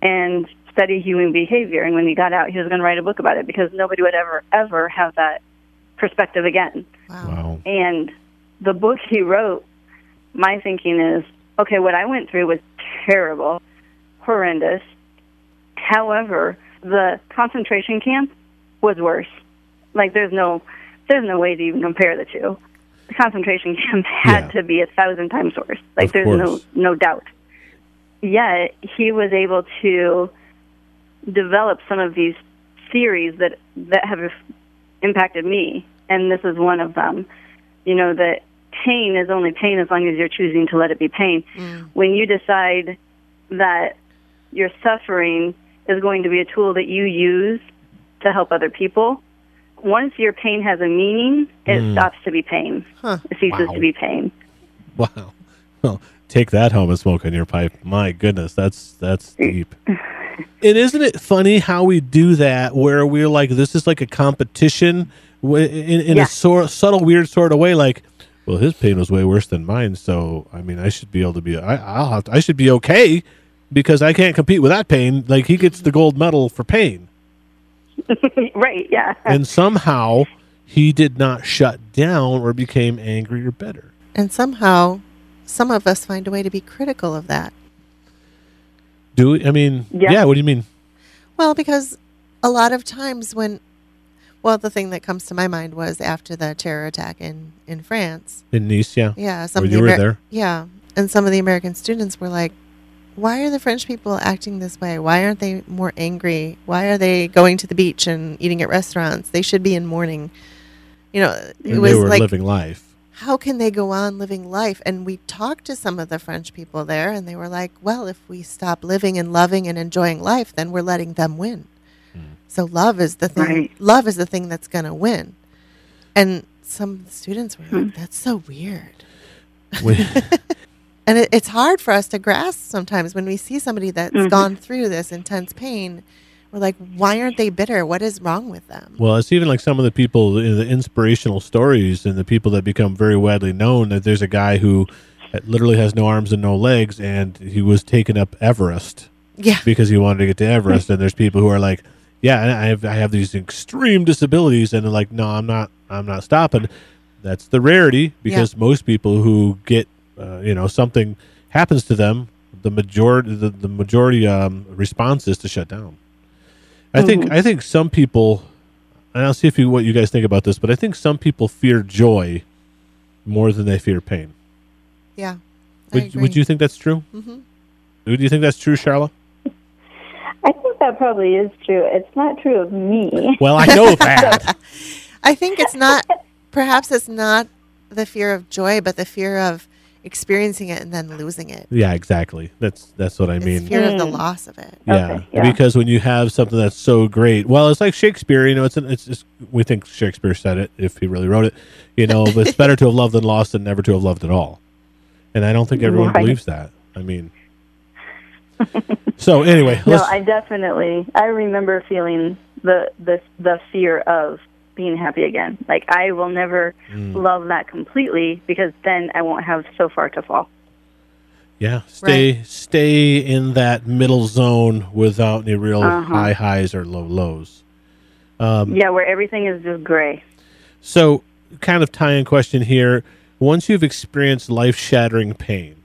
and study human behavior. And when he got out, he was going to write a book about it because nobody would ever, ever have that perspective again. Wow. Wow. And the book he wrote, my thinking is, okay, what I went through was terrible, horrendous. However, the concentration camp was worse. Like there's no there's no way to even compare the two. The concentration [LAUGHS] camp had Yeah. to be a thousand times worse. Like Of there's course. no no doubt. Yet he was able to develop some of these theories that that have impacted me, and this is one of them. You know that pain is only pain as long as you're choosing to let it be pain. Mm. When you decide that your suffering is going to be a tool that you use to help other people, once your pain has a meaning, it mm. stops to be pain. Huh. It ceases Wow. to be pain. Wow. [LAUGHS] Well, take that home and smoke on your pipe. My goodness, that's that's deep. [LAUGHS] And isn't it funny how we do that where we're like, this is like a competition in, in Yeah. a sort subtle, weird sort of way. Like, well, his pain was way worse than mine, so I mean, I should be able to be. I, I'll have to, I should be okay because I can't compete with that pain. Like he gets the gold medal for pain, [LAUGHS] right? Yeah. and somehow he did not shut down or became angry or bitter. And somehow, some of us find a way to be critical of that. Do we? I mean, Yeah. yeah. What do you mean? Well, because a lot of times when, well, the thing that comes to my mind was after the terror attack in, in France. In Nice, yeah. Yeah, some Or of the you were Amer- there. Yeah, and some of the American students were like, "Why are the French people acting this way? Why aren't they more angry? Why are they going to the beach and eating at restaurants? They should be in mourning." You know, it And was they were like, living life. How can they go on living life? And we talked to some of the French people there, and they were like, "Well, if we stop living and loving and enjoying life, then we're letting them win." So love is the thing. Right. Love is the thing that's going to win. And some students were like, "That's so weird." We- [LAUGHS] And it, it's hard for us to grasp sometimes when we see somebody that's Mhm. gone through this intense pain. We're like, why aren't they bitter? What is wrong with them? well, it's even like some of the people in the inspirational stories and the people that become very widely known. That there's a guy who literally has no arms and no legs, and he was taken up Everest Yeah. because he wanted to get to Everest. and there's people who are like, "Yeah, I have I have these extreme disabilities," and they're like, "No, I'm not. I'm not stopping." That's the rarity because most people who get, uh, you know, something happens to them, the majority the, the majority um, response is to shut down. I think I think some people, and I'll see if you what you guys think about this, but I think some people fear joy more than they fear pain. Yeah. Would, would you think that's true? Mhm. Would you think that's true, Charlotte? I think that probably is true. It's not true of me. Well, I know [LAUGHS] that. I think it's not, perhaps it's not the fear of joy, but the fear of experiencing it and then losing it. Yeah, exactly. That's that's what I It's mean. fear of the Mm. loss of it. Yeah. Okay, yeah. because when you have something that's so great, well, it's like Shakespeare. You know, it's an, it's just, we think Shakespeare said it if he really wrote it. You know, but it's better to have loved than lost than never to have loved at all. And I don't think everyone Right. believes that. I mean, so anyway, [LAUGHS] No, I definitely. I remember feeling the the the fear of being happy again. Like I will never Mm. love that completely because then I won't have so far to fall. yeah, stay stay in that middle zone without any real Uh-huh. high highs or low lows. Um, Yeah, where everything is just gray. So, kind of tie in question here. Once you've experienced life shattering pain,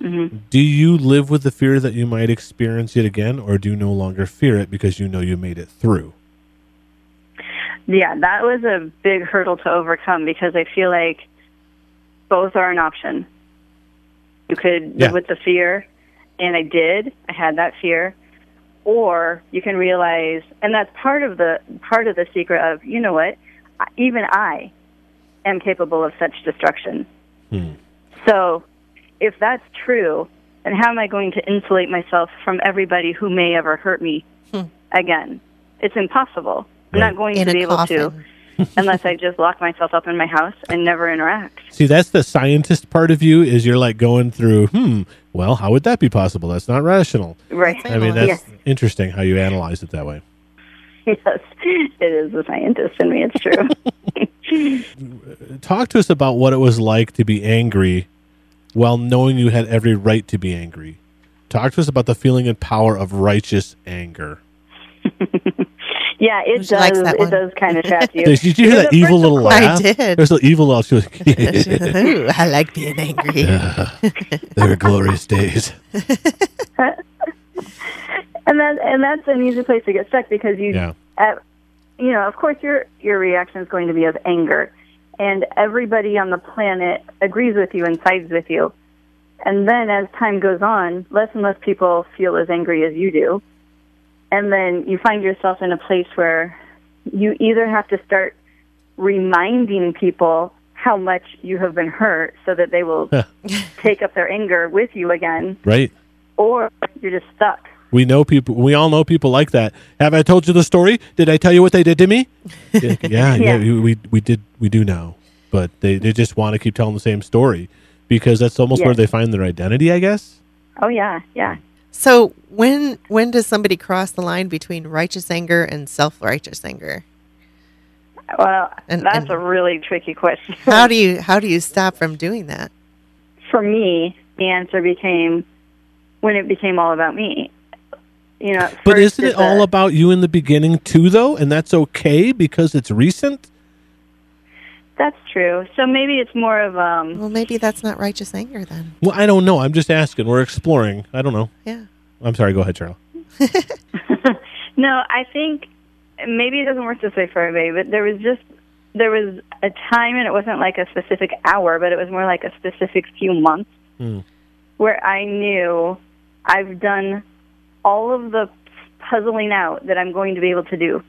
hmm do you live with the fear that you might experience it again, or do you no longer fear it because you know you made it through? Yeah, that was a big hurdle to overcome because I feel like both are an option. You could Yeah. live with the fear, and I did. I had that fear, or you can realize, and that's part of the part of the secret of you know what, even I am capable of such destruction. Hmm. So, if that's true, then how am I going to insulate myself from everybody who may ever hurt me Hmm. again? It's impossible. I'm not going In to a be able to [LAUGHS] unless I just lock myself up in my house and never interact. See, that's the scientist part of you. Is you're like going through. Hmm. Well, how would that be possible? That's not rational. Right. I mean, that's Yes. interesting how you analyze it that way. [LAUGHS] Yes, it is the scientist in me. It's true. [LAUGHS] Talk to us about what it was like to be angry while knowing you had every right to be angry. Talk to us about the feeling and power of righteous anger. Yeah, it She likes does. that It one. does kind of trap [LAUGHS] you. Did you hear that evil little of course- I did. There's a evil laugh. She was [LAUGHS] Ooh, I like being angry. [LAUGHS] they were glorious days. and that and that's an easy place to get stuck because you Yeah. at, you know of course your your reaction is going to be of anger and everybody on the planet agrees with you and sides with you and then as time goes on less and less people feel as angry as you do and then you find yourself in a place where you either have to start reminding people how much you have been hurt so that they will [LAUGHS] take up their anger with you again Right? or you're just stuck We know people. We all know people like that. Have I told you the story? Did I tell you what they did to me? [LAUGHS] yeah, yeah, Yeah. We we did. We do know, but they they just want to keep telling the same story because that's almost Yeah. where they find their identity, I guess. oh yeah yeah So when when does somebody cross the line between righteous anger and self righteous anger? Well, And- that's and- a really tricky question. How do you how do you stop from doing that? For me, the answer became when it became all about me. You know, But isn't it all a- about you in the beginning too, though? And that's okay because it's recent. That's true. So maybe it's more of um. Well, maybe that's not righteous anger then. Well, I don't know. I'm just asking. We're exploring. I don't know. Yeah. I'm sorry. Go ahead, Charlie. [LAUGHS] No, I think maybe it doesn't work this way for everybody, but there was just there was a time, and it wasn't like a specific hour, but it was more like a specific few months Hmm. where I knew I've done all of the puzzling out that I'm going to be able to do.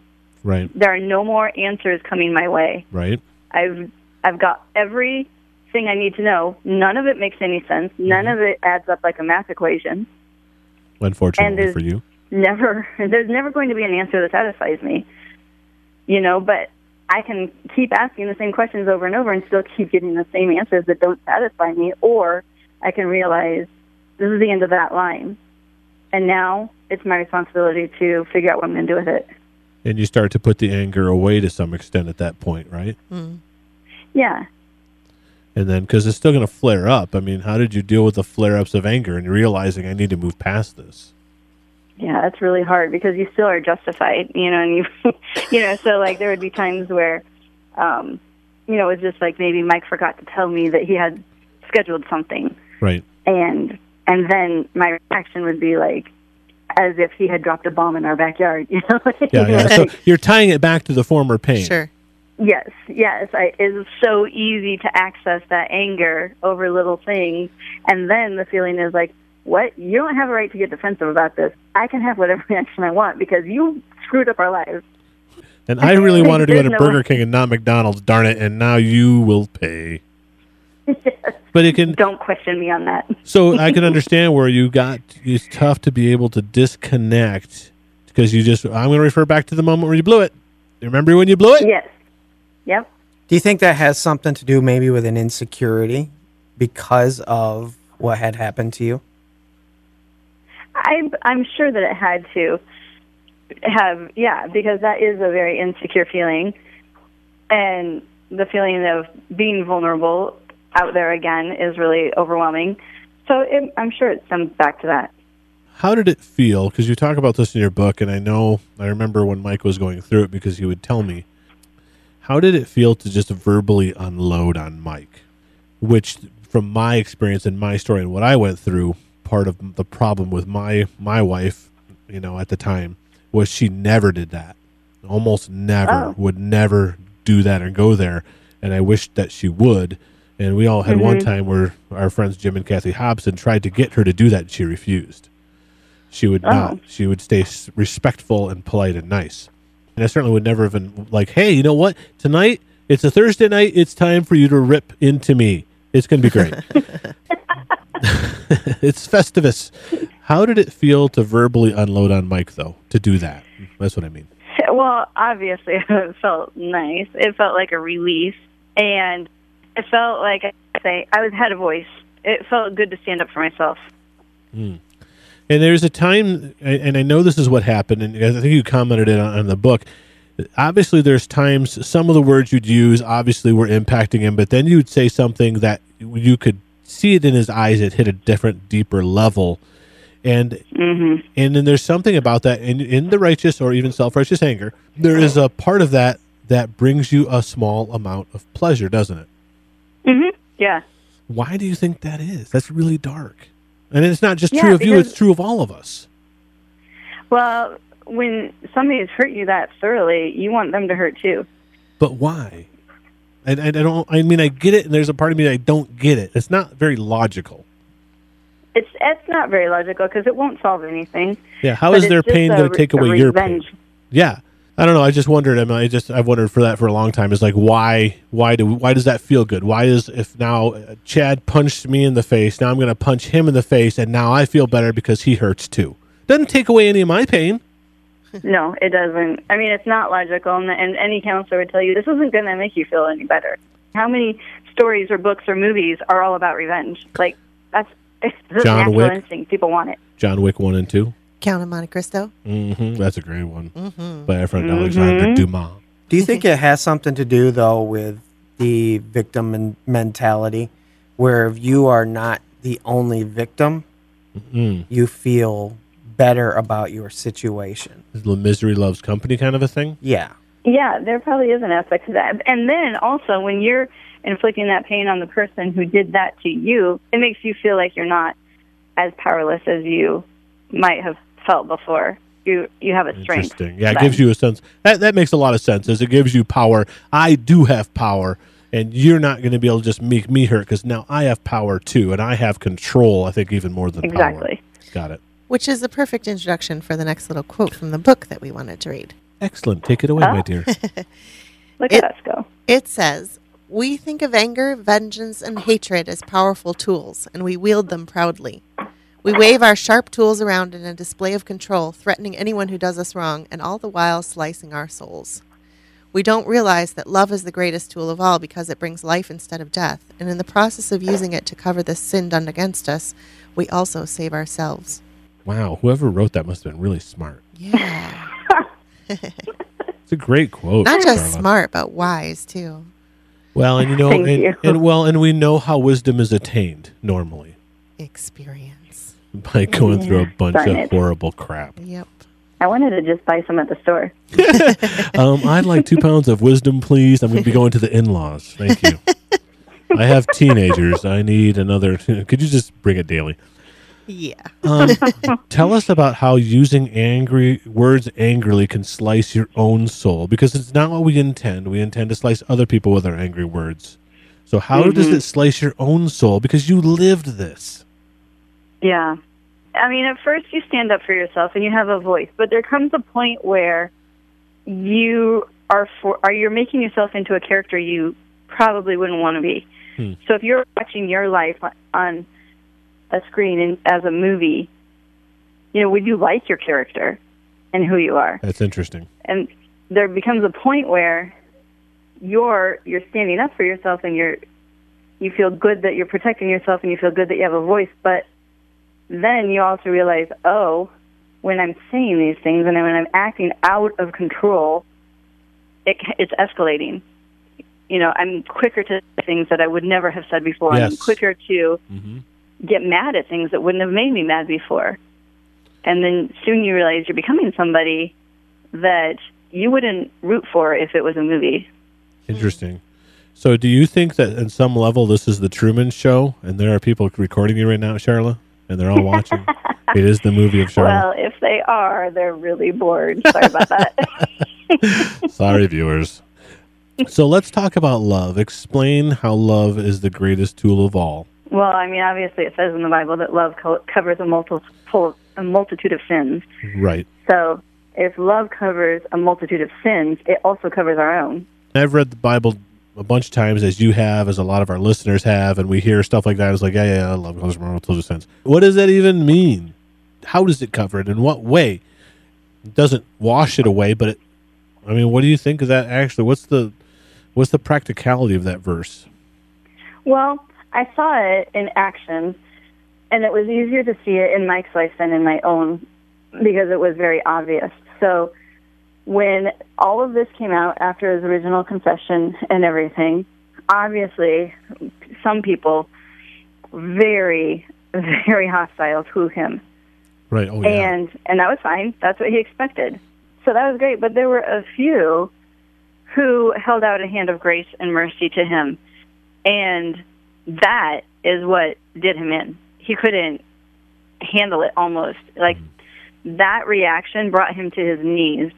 Right. There are no more answers coming my way. Right. I've I've got everything I need to know. None of it makes any sense. None mm-hmm. of it adds up like a math equation. Unfortunately for you. Never [LAUGHS] there's never going to be an answer that satisfies me. You know, but I can keep asking the same questions over and over and still keep getting the same answers that don't satisfy me or I can realize this is the end of that line. And now it's my responsibility to figure out what I'm going to do with it. And you start to put the anger away to some extent at that point, right? Yeah. And then because it's still going to flare up. I mean, how did you deal with the flare ups of anger and realizing I need to move past this? Yeah, that's really hard because you still are justified, you know, and you, [LAUGHS] you know, so like there would be times where, um, you know, it was just like maybe Mike forgot to tell me that he had scheduled something, Right. and and then my reaction would be like, as if he had dropped a bomb in our backyard, [LAUGHS] You know? yeah, yeah. [LAUGHS] So you're tying it back to the former pain. Sure. yes, yes, I, it's so easy to access that anger over little things, and then the feeling is like, what? You don't have a right to get defensive about this. I can have whatever [LAUGHS] reaction I want because you screwed up our lives. And I really wanted to go to no Burger way. King and not McDonald's, darn it. And now you will pay. But it can, Don't question me on that. so I can [LAUGHS] understand where you got, it's tough to be able to disconnect because you just, I'm going to refer back to the moment where you blew it. You remember when you blew it? Yes. Yep. Do you think that has something to do maybe with an insecurity because of what had happened to you? I'm I'm sure that it had to have yeah, because that is a very insecure feeling. And the feeling of being vulnerable out there again is really overwhelming. So it, I'm sure it stems back to that. How did it feel? Because you talk about this in your book, and I know I remember when Mike was going through it because he would tell me. How did it feel to just verbally unload on Mike? Which, from my experience and my story and what I went through, part of the problem with my my wife, you know, at the time, was she never did that. Almost never Oh. would never do that or go there. And I wished that she would. And we all had one mm-hmm. time where our friends Jim and Kathy Hobson tried to get her to do that, and she refused. She would not. Oh. She would stay respectful and polite and nice. And I certainly would never have been like, "Hey, you know what? Tonight it's a Thursday night. It's time for you to rip into me. It's going to be great. [LAUGHS] [LAUGHS] it's Festivus." How did it feel to verbally unload on Mike, though? To do that? That's what I mean. well, obviously [LAUGHS] it felt nice. It felt like a release, and it felt like I say I was had a voice. It felt good to stand up for myself. And there's a time, and I know this is what happened, and I think you commented it on, on the book. Obviously, there's times some of the words you'd use obviously were impacting him, but then you'd say something that you could see it in his eyes. It hit a different, deeper level, and hmm and then there's something about that in in the righteous or even self-righteous anger. There is a part of that that brings you a small amount of pleasure, doesn't it? Hmm Yeah. Why do you think that is? That's really dark, and it's not just Yeah, true of you; it's true of all of us. Well, when somebody's hurt you that thoroughly, you want them to hurt too. But why? And I, I don't. I mean, I get it, and there's a part of me that I don't get it. It's not very logical. It's it's not very logical because it won't solve anything. Yeah, how is their pain going to take away your pain? revenge. Yeah, I don't know. I just wondered. I mean, I just I've wondered for that for a long time. Is like why why do why does that feel good? Why is if now Chad punched me in the face, now I'm going to punch him in the face, and now I feel better because he hurts too. Doesn't take away any of my pain. No, it doesn't. I mean, it's not logical, and, and any counselor would tell you this isn't going to make you feel any better. How many stories or books or movies are all about revenge? Like that's it's John natural Wick. instinct. People want it. John Wick one and two. Count of Monte Cristo. hmm That's a great one Mm-hmm. by our friend Mhm. Alexander Dumas. Do you think it has something to do though with the victim men- mentality, where if you are not the only victim, Mm. you feel better about your situation? The misery loves company kind of a thing. Yeah. Yeah, there probably is an aspect to that. And then also, when you're inflicting that pain on the person who did that to you, it makes you feel like you're not as powerless as you might have felt before. You you have a strength. Interesting. Yeah, it gives you a sense. That that makes a lot of sense. As it gives you power. I do have power, and you're not going to be able to just make me hurt because now I have power too, and I have control. I think even more than exactly. power. Got it. Which is the perfect introduction for the next little quote from the book that we wanted to read. Excellent. Take it away, Oh. my dear. [LAUGHS] [LAUGHS] Look It- at us go. It says, We think of anger, vengeance, and hatred as powerful tools, and we wield them proudly. We wave our sharp tools around in a display of control, threatening anyone who does us wrong, and all the while slicing our souls. We don't realize that love is the greatest tool of all because it brings life instead of death, and in the process of using it to cover the sin done against us, we also save ourselves. Wow, whoever wrote that must have been really smart. Yeah. [LAUGHS] It's a great quote. Not just Carla. smart, but wise, too. Well, and you know, and, you. and well, and we know how wisdom is attained normally Experience. By going through a bunch darn of it. horrible crap. Yep. I wanted to just buy some at the store. [LAUGHS] Um, I'd like two pounds of wisdom, please. I'm going to be going to the in-laws. Thank you. I have teenagers. I need another. Could you just bring it daily? Yeah. Um, [LAUGHS] tell us about how using angry words angrily can slice your own soul because it's not what we intend. We intend to slice other people with our angry words. So how does Mhm. it slice your own soul because you lived this? Yeah. I mean, at first you stand up for yourself and you have a voice, but there comes a point where you are for are you're making yourself into a character you probably wouldn't want to be. Hmm. So if you're watching your life on- a screen in, as a movie, you know, would you like your character and who you are? That's interesting. and there becomes a point where you're you're standing up for yourself and you're you feel good that you're protecting yourself and you feel good that you have a voice but then you also realize oh when i'm saying these things and when i'm acting out of control it it's escalating you know i'm quicker to say things that i would never have said before and i'm quicker to hmm get mad at things that wouldn't have made me mad before. And then soon you realize you're becoming somebody that you wouldn't root for if it was a movie. Interesting. So, do you think that in some level this is the Truman Show, and there are people recording you right now, Charla, and they're all watching? it is the movie of [LAUGHS] Charla. Well, if they are, they're really bored. Sorry about that. [LAUGHS] Sorry, viewers. So let's talk about love. Explain how love is the greatest tool of all. well, I mean, obviously it says in the Bible that love co- covers a multiple a multitude of sins. Right. So if love covers a multitude of sins, it also covers our own. I've read the Bible a bunch of times, as you have, as a lot of our listeners have, and we hear stuff like that. It's like, yeah, yeah, yeah, love covers a multitude of sins. What does that even mean? How does it cover it? In what way? It doesn't wash it away, but it I mean, what do you think of that? Actually, what's the what's the practicality of that verse? Well, I saw it in action, and it was easier to see it in Mike's life than in my own because it was very obvious. So when all of this came out after his original confession and everything, obviously some people very, very hostile to him. Right. Oh yeah. and and that was fine. That's what he expected. So that was great. But there were a few who held out a hand of grace and mercy to him, and that is what did him in. He couldn't handle it. Almost like mm. that reaction brought him to his knees,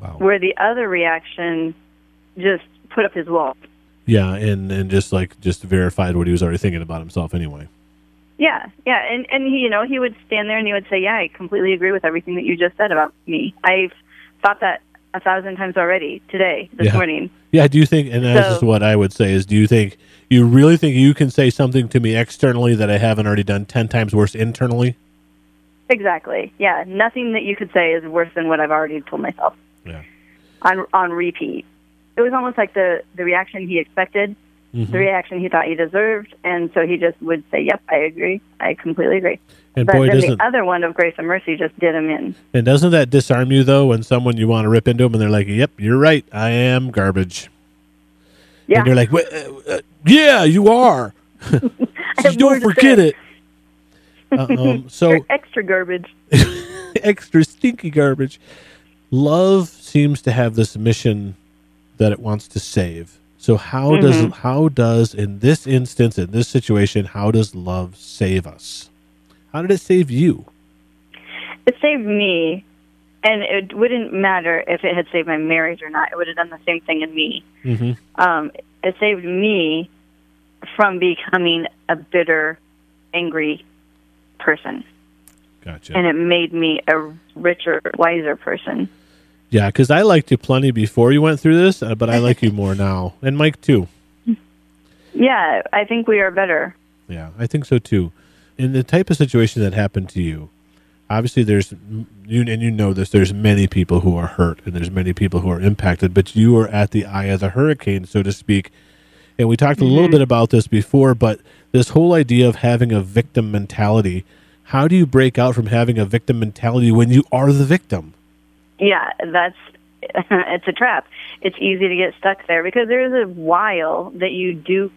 wow. where the other reaction just put up his wall. Yeah, and and just like just verified what he was already thinking about himself anyway. Yeah, yeah, and and he, you know, he would stand there and he would say, "Yeah, I completely agree with everything that you just said about me. I've thought that a thousand times already today, this Yeah. morning." Yeah. Do you think? And that's So- just what I would say is, do you think you really think you can say something to me externally that I haven't already done ten times worse internally? Exactly. Yeah, nothing that you could say is worse than what I've already told myself Yeah. on on repeat. It was almost like the the reaction he expected, Mhm. the reaction he thought he deserved, and so he just would say, "Yep, I agree. I completely agree." And But boy, then doesn't the other one of grace and mercy just did him in. and doesn't that disarm you though when someone you want to rip into them and they're like, "Yep, you're right. I am garbage." Yeah, And you're like, uh, uh, "Yeah, you are." [LAUGHS] [LAUGHS] Don't forget say. it. [LAUGHS] Uh, um, so extra garbage. extra stinky garbage. Love seems to have this mission that it wants to save. So how does how does in this instance in this situation how does love save us? How did it save you? It saved me, and it wouldn't matter if it had saved my marriage or not. It would have done the same thing in me. Mm-hmm. Um, it saved me from becoming a bitter, angry person, Gotcha. and it made me a richer, wiser person. yeah, because I liked you plenty before you went through this, uh, but I like you more [LAUGHS] now, and Mike too. Yeah, I think we are better. Yeah, I think so too. In the type of situation that happened to you, obviously there's you and you know this. There's many people who are hurt, and there's many people who are impacted. But you are at the eye of the hurricane, so to speak. And we talked a little bit about this before, but this whole idea of having a victim mentality. How do you break out from having a victim mentality when you are the victim? Yeah, that's [LAUGHS] it's a trap. It's easy to get stuck there because there's a while that you do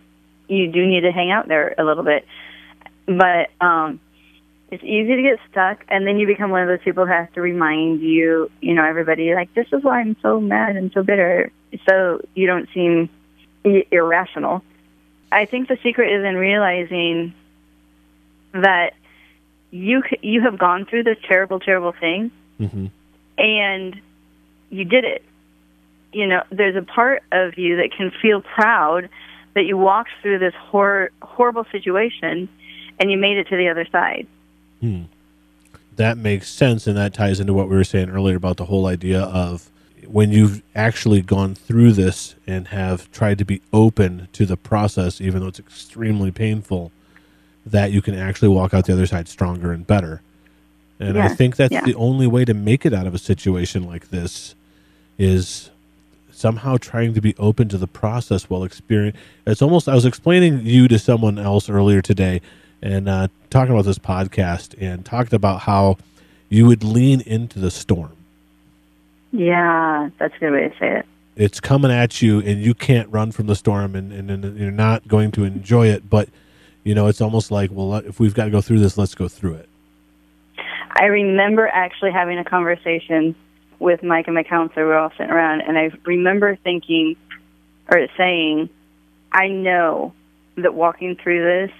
you do need to hang out there a little bit. But um it's easy to get stuck and then you become one of those people who has to remind you, you know, everybody like this is why I'm so mad and so bitter. So you don't seem irrational. I think the secret is in realizing that you you have gone through this terrible terrible thing Mm-hmm. and you did it. You know, there's a part of you that can feel proud that you walked through this hor- horrible situation and you made it to the other side. that makes sense and that ties into what we were saying earlier about the whole idea of when you've actually gone through this and have tried to be open to the process even though it's extremely painful that you can actually walk out the other side stronger and better and i think that's yeah. the only way to make it out of a situation like this is somehow trying to be open to the process while experience it's almost i was explaining you to someone else earlier today and uh, talking about this podcast and talked about how you would lean into the storm Yeah, that's a good way to say it. it's coming at you and you can't run from the storm and, and, and you're not going to enjoy it but you know it's almost like well if we've got to go through this let's go through it I remember actually having a conversation with Mike and my counselor. We were all sitting around, and I remember thinking or saying, I know that walking through this,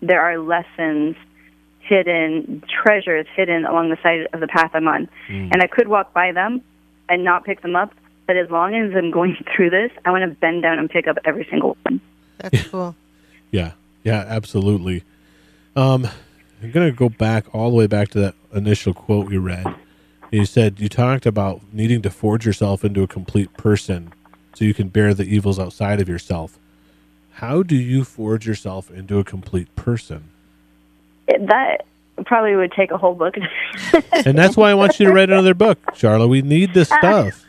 there are lessons hidden, treasures hidden along the side of the path I'm on. Mm. And I could walk by them and not pick them up, but as long as I'm going [LAUGHS] through this, I want to bend down and pick up every single one. That's cool. [LAUGHS] Yeah, yeah, absolutely. Um, I'm gonna go back all the way back to that initial quote we read. You said you talked about needing to forge yourself into a complete person so you can bear the evils outside of yourself. How do you forge yourself into a complete person? It, that probably would take a whole book. [LAUGHS] And that's why I want you to write another book, Charlotte. We need this stuff.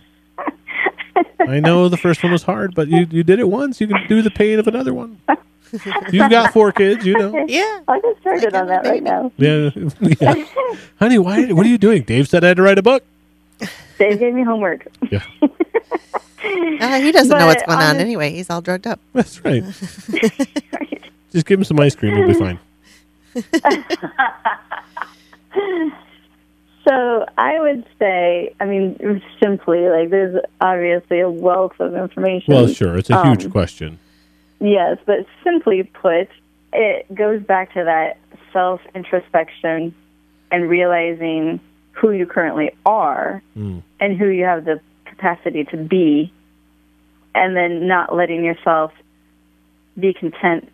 I know the first one was hard, but you you did it once. You can do the pain of another one. [LAUGHS] [LAUGHS] You've got four kids, you know. [LAUGHS] Yeah. I'll get started Like on that right now. Yeah, [LAUGHS] yeah. honey. Why? What are you doing? Dave said I had to write a book. Dave gave me homework. Yeah, Uh, he doesn't know what's going on honest- anyway. He's all drugged up. that's right. Just give him some ice cream. He'll be fine. So I would say, I mean, simply like there's obviously a wealth of information. Well, sure. It's a huge Um, question. Yes, but simply put, it goes back to that self introspection and realizing who you currently are Mm. and who you have the capacity to be, and then not letting yourself be content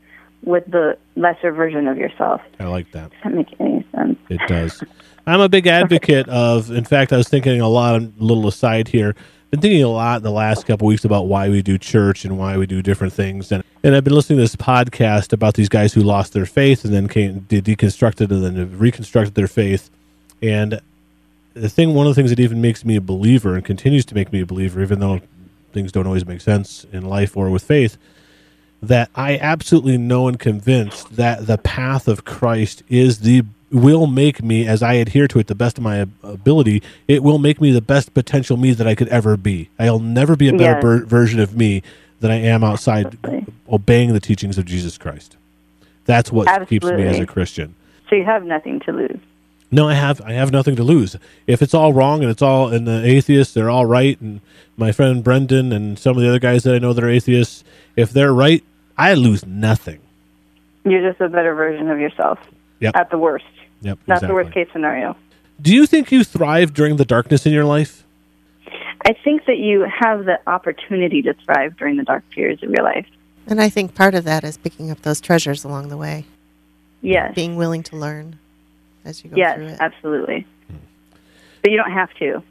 with the lesser version of yourself. I like that. Does that make any sense? It does. I'm a big advocate of. In fact, I was thinking a lot. A little aside here. Been thinking a lot in the last couple weeks about why we do church and why we do different things. And and I've been listening to this podcast about these guys who lost their faith and then came de- deconstructed and then reconstructed their faith. And the thing, one of the things that even makes me a believer and continues to make me a believer, even though things don't always make sense in life or with faith, that I absolutely know and convinced that the path of Christ is the will make me as I adhere to it the best of my ability. It will make me the best potential me that I could ever be. I'll never be a better Yes. ver- version of me than I am outside Absolutely. obeying the teachings of Jesus Christ. That's what keeps me as a Christian. So you have nothing to lose. No, I have I have nothing to lose. If it's all wrong and it's all and the atheists they're all right and my friend Brendan and some of the other guys that I know that are atheists, if they're right, I lose nothing. You're just a better version of yourself. Yep. At the worst. Yep. That's the worst case scenario. Do you think you thrive during the darkness in your life? I think that you have the opportunity to thrive during the dark periods of your life. And I think part of that is picking up those treasures along the way, Yes. being willing to learn as you go Yes, through it. Yes, absolutely. Hmm. But you don't have to.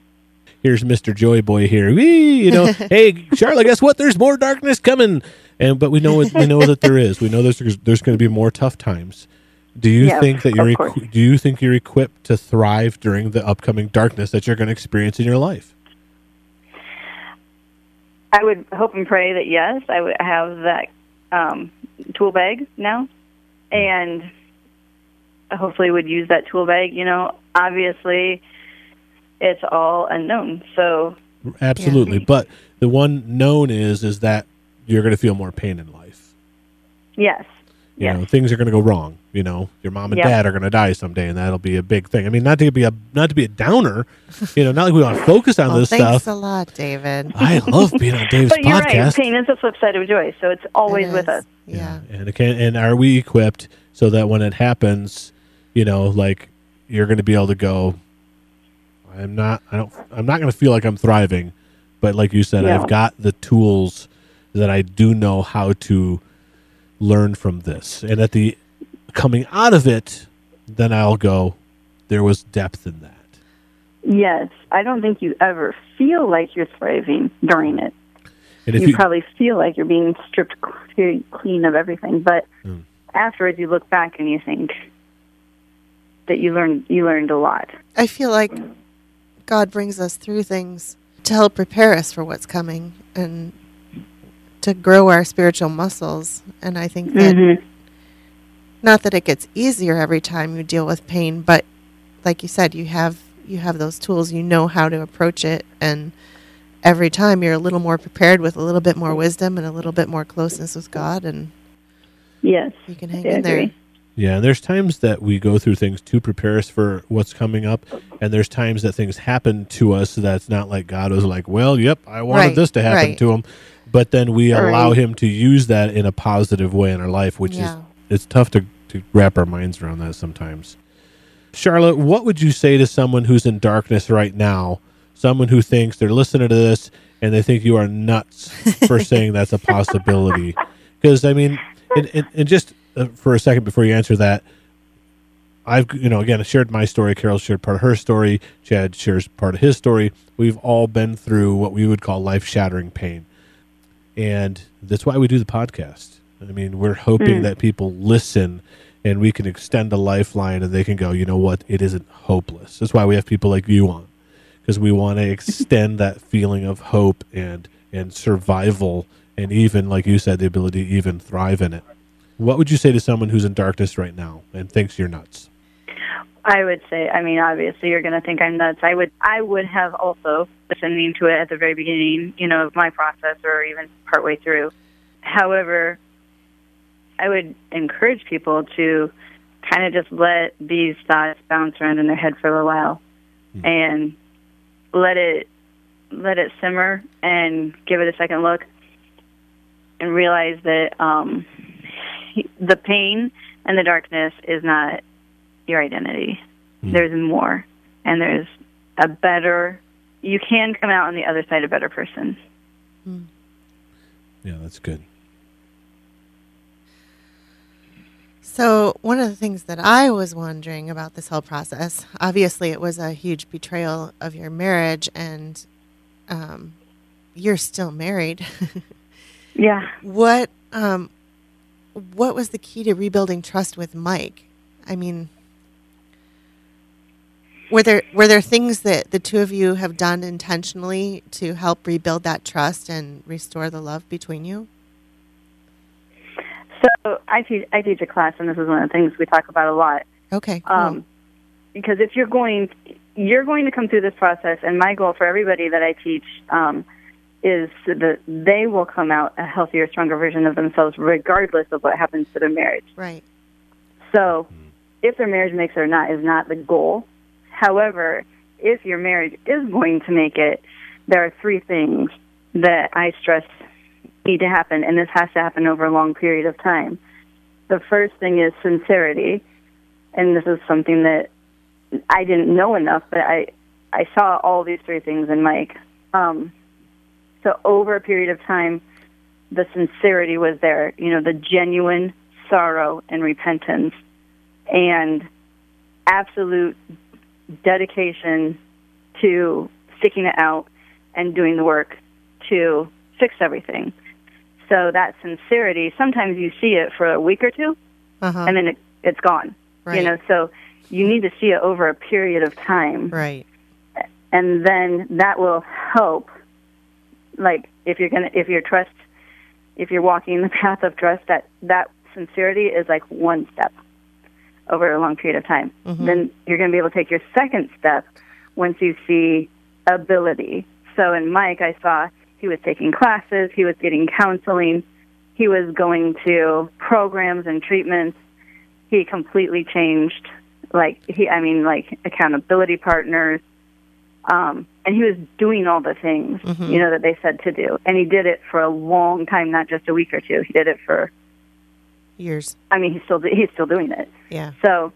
Here's Mr. Joy Boy here. Whee, you know, [LAUGHS] hey Charlotte, guess what? There's more darkness coming. And but we know it, we know that there is. We know there's there's going to be more tough times. Do you Yes, think that you're equi- do you think you're equipped to thrive during the upcoming darkness that you're going to experience in your life? I would hope and pray that yes, I would have that um, tool bag now, and hopefully would use that tool bag. You know, obviously, it's all unknown. So Absolutely. But the one known is is that you're going to feel more pain in life. yes, You yes, know, things are going to go wrong. You know, your mom and Yeah. dad are going to die someday, and that'll be a big thing. I mean, not to be a not to be a downer. You know, not like we want to focus on Oh, this thanks stuff. Thanks a lot, David. I love being on Dave's [LAUGHS] but you're right. podcast. Pain is the flip side of joy, so it's always It with is. us. Yeah. And it can, and are we equipped so that when it happens, you know, like you're going to be able to go. I'm not. I don't. I'm not going to feel like I'm thriving, but like you said, Yeah. I've got the tools that I do know how to learn from this, and at the coming out of it, then I'll go. There was depth in that. Yes, I don't think you ever feel like you're thriving during it. And if you, you, probably feel like you're being stripped clean of everything, but Mm. afterwards you look back and you think that you learned you learned a lot. I feel like God brings us through things to help prepare us for what's coming and to grow our spiritual muscles. And I think that Mm-hmm. not that it gets easier every time you deal with pain, but like you said, you have you have those tools. You know how to approach it, and every time you're a little more prepared with a little bit more wisdom and a little bit more closeness with God, and Yes, you can I hang in there. Yeah, and there's times that we go through things to prepare us for what's coming up, and there's times that things happen to us that's not like God was like, "Well, yep, I wanted Right, this to happen right. to him," but then we Right. allow Him to use that in a positive way in our life, which Yeah. is it's tough to to wrap our minds around that sometimes. Charlotte, what would you say to someone who's in darkness right now? Someone who thinks they're listening to this and they think you are nuts for [LAUGHS] saying that's a possibility. Because I mean, and, and, and just uh, for a second before you answer that, I've you know again shared my story. Carol shared part of her story. Chad shares part of his story. We've all been through what we would call life shattering pain, and that's why we do the podcast. I mean, we're hoping hmm. that people listen, and we can extend a lifeline, and they can go, you know what, it isn't hopeless. That's why we have people like you on, because we want to extend that feeling of hope and and survival and even like you said the ability to even thrive in it what would you say to someone who's in darkness right now and thinks you're nuts I would say, I mean, obviously you're going to think I'm nuts. I would, I would have also listening to it at the very beginning, you know, of my process or even partway through. However, I would encourage people to kind of just let these thoughts bounce around in their head for a little while and let it, let it simmer and give it a second look and realize that, um, the pain and the darkness is not your identity. There's more, and there's a better. You can come out on the other side a better person. yeah that's good So, one of the things that I was wondering about this whole process, obviously, it was a huge betrayal of your marriage, and um, you're still married. [LAUGHS] Yeah. what um, what was the key to rebuilding trust with Mike? I mean, were there were there things that the two of you have done intentionally to help rebuild that trust and restore the love between you? So I teach I teach a class, and this is one of the things we talk about a lot. Okay. cool. Um, because if you're going, you're going to come through this process, and my goal for everybody that I teach um, is that they will come out a healthier, stronger version of themselves, regardless of what happens to their marriage. right. So, if their marriage makes it or not is not the goal. However, if your marriage is going to make it, there are three things that I stress need to happen, and this has to happen over a long period of time. The first thing is sincerity, and this is something that I didn't know enough, but I I saw all these three things in Mike. Um, so over a period of time, the sincerity was there. You know, the genuine sorrow and repentance, and absolute dedication to sticking it out and doing the work to fix everything. So that sincerity, sometimes you see it for a week or two, Uh-huh. and then it, it's gone. Right. You know, so you need to see it over a period of time right. and then that will help like if you're going to if your trust if you're walking the [LAUGHS] path of trust that that sincerity is like one step over a long period of time. Then you're going to be able to take your second step once you see ability. So in mike i saw he was taking classes he was getting counseling he was going to programs and treatments. He completely changed like he i mean like accountability partners um and he was doing all the things you know that they said to do. And he did it for a long time not just a week or two. He did it for Years. i mean he's still he's still doing it. Yeah. so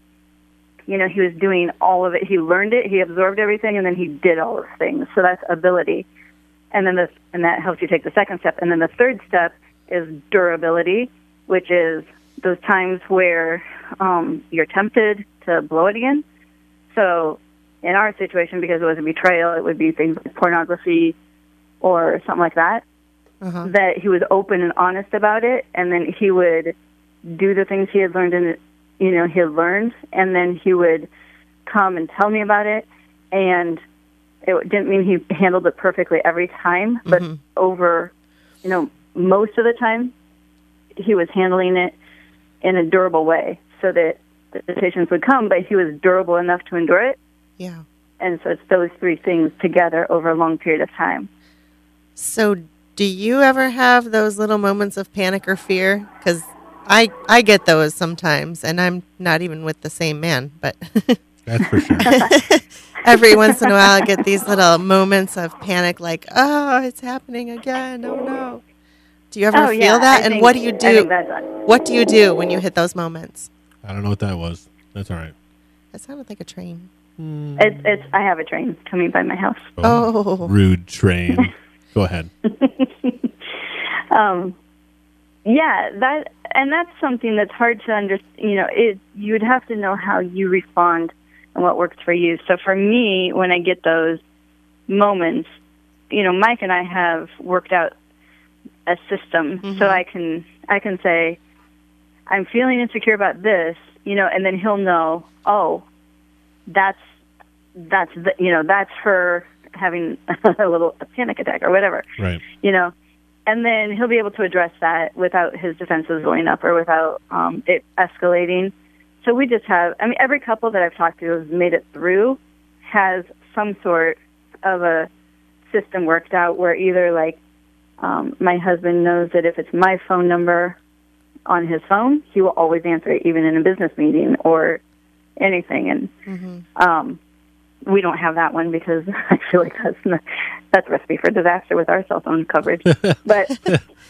you know he was doing all of it. He learned it. He absorbed everything and then he did all those things. So that's ability. And then the and that helps you take the second step. And then the third step is durability which is those times where um, you're tempted to blow it again. So in our situation because it was a betrayal it would be things like pornography or something like that Uh-huh. that he was open and honest about it and then he would do the things he had learned in you know he had learned and then he would come and tell me about it and it didn't mean he handled it perfectly every time but mm-hmm. over you know most of the time he was handling it in a durable way so that the patients would come but he was durable enough to endure it Yeah. and so it's those three things together over a long period of time So, do you ever have those little moments of panic or fear? Because I I get those sometimes, and I'm not even with the same man, but [LAUGHS] that's for sure [LAUGHS] every once in a while I get these little moments of panic, like, oh, it's happening again. Oh no. Do you ever oh feel yeah that? I and think- what do you do? What do you do when you hit those moments? i don't know what that was that's all right That sounded like a train. It's it's. I have a train coming by my house. Oh. rude train [LAUGHS] go ahead Um, yeah, that and that's something that's hard to understand. You know, it you'd have to know how you respond and what works for you. So for me, when I get those moments, you know, Mike and I have worked out a system so mm-hmm. I can I can say I'm feeling insecure about this, you know, and then he'll know, oh, that's that's the, you know that's her having [LAUGHS] a little a panic attack or whatever, Right. you know. And then he'll be able to address that without his defenses going up or without um, it escalating. So we just have, I mean, every couple that I've talked to has made it through has some sort of a system worked out where either like um, my husband knows that if it's my phone number on his phone, he will always answer it, even in a business meeting or anything. And um, we don't have that one because [LAUGHS] I feel like that's not, that's a recipe for disaster with our cell phone coverage. [LAUGHS] but [LAUGHS]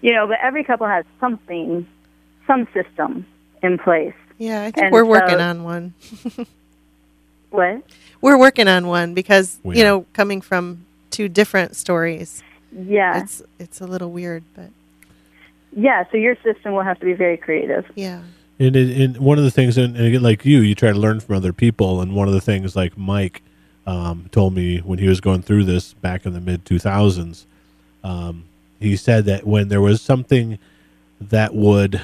you know, but every couple has something, some system in place. Yeah, I think And we're working so- on one. What? We're working on one because We you are. know, coming from two different stories, Yeah, it's it's a little weird, but yeah. So your system will have to be very creative. yeah. And, it, and one of the things, and, and again, like you, you try to learn from other people. And one of the things, like Mike um, told me when he was going through this back in the mid 2000s, um, he said that when there was something that would,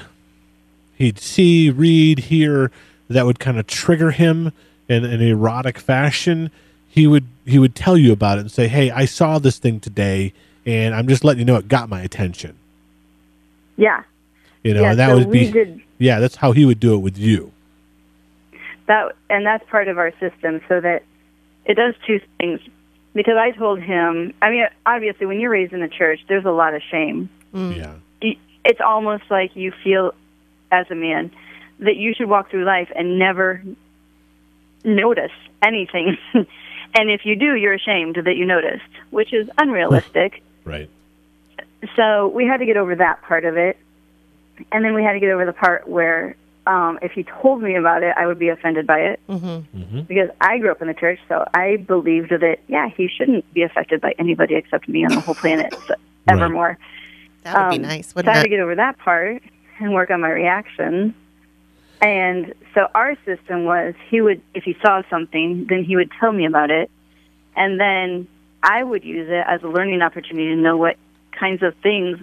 he'd see, read, hear, that would kind of trigger him in an erotic fashion, he would he would tell you about it and say, "Hey, I saw this thing today, and I'm just letting you know it got my attention." Yeah, You know, yeah. and that so would be did yeah, that's how he would do it with you. that, and that's part of our system. So that it does two things. Because I told him, I mean, obviously, when you're raised in the church, there's a lot of shame. Mm. Yeah. it's almost like you feel as a man that you should walk through life and never notice anything. [LAUGHS] and if you do, you're ashamed that you noticed, which is unrealistic. Right. so we had to get over that part of it. And then we had to get over the part where um, if he told me about it, I would be offended by it Mm-hmm. because I grew up in the church, so I believed that, yeah, he shouldn't be affected by anybody except me on the whole planet [LAUGHS] so, Right. evermore. That would be Um, nice, so I wouldn't had to get over that part and work on my reaction. And so our system was he would, if he saw something, then he would tell me about it. And then I would use it as a learning opportunity to know what kinds of things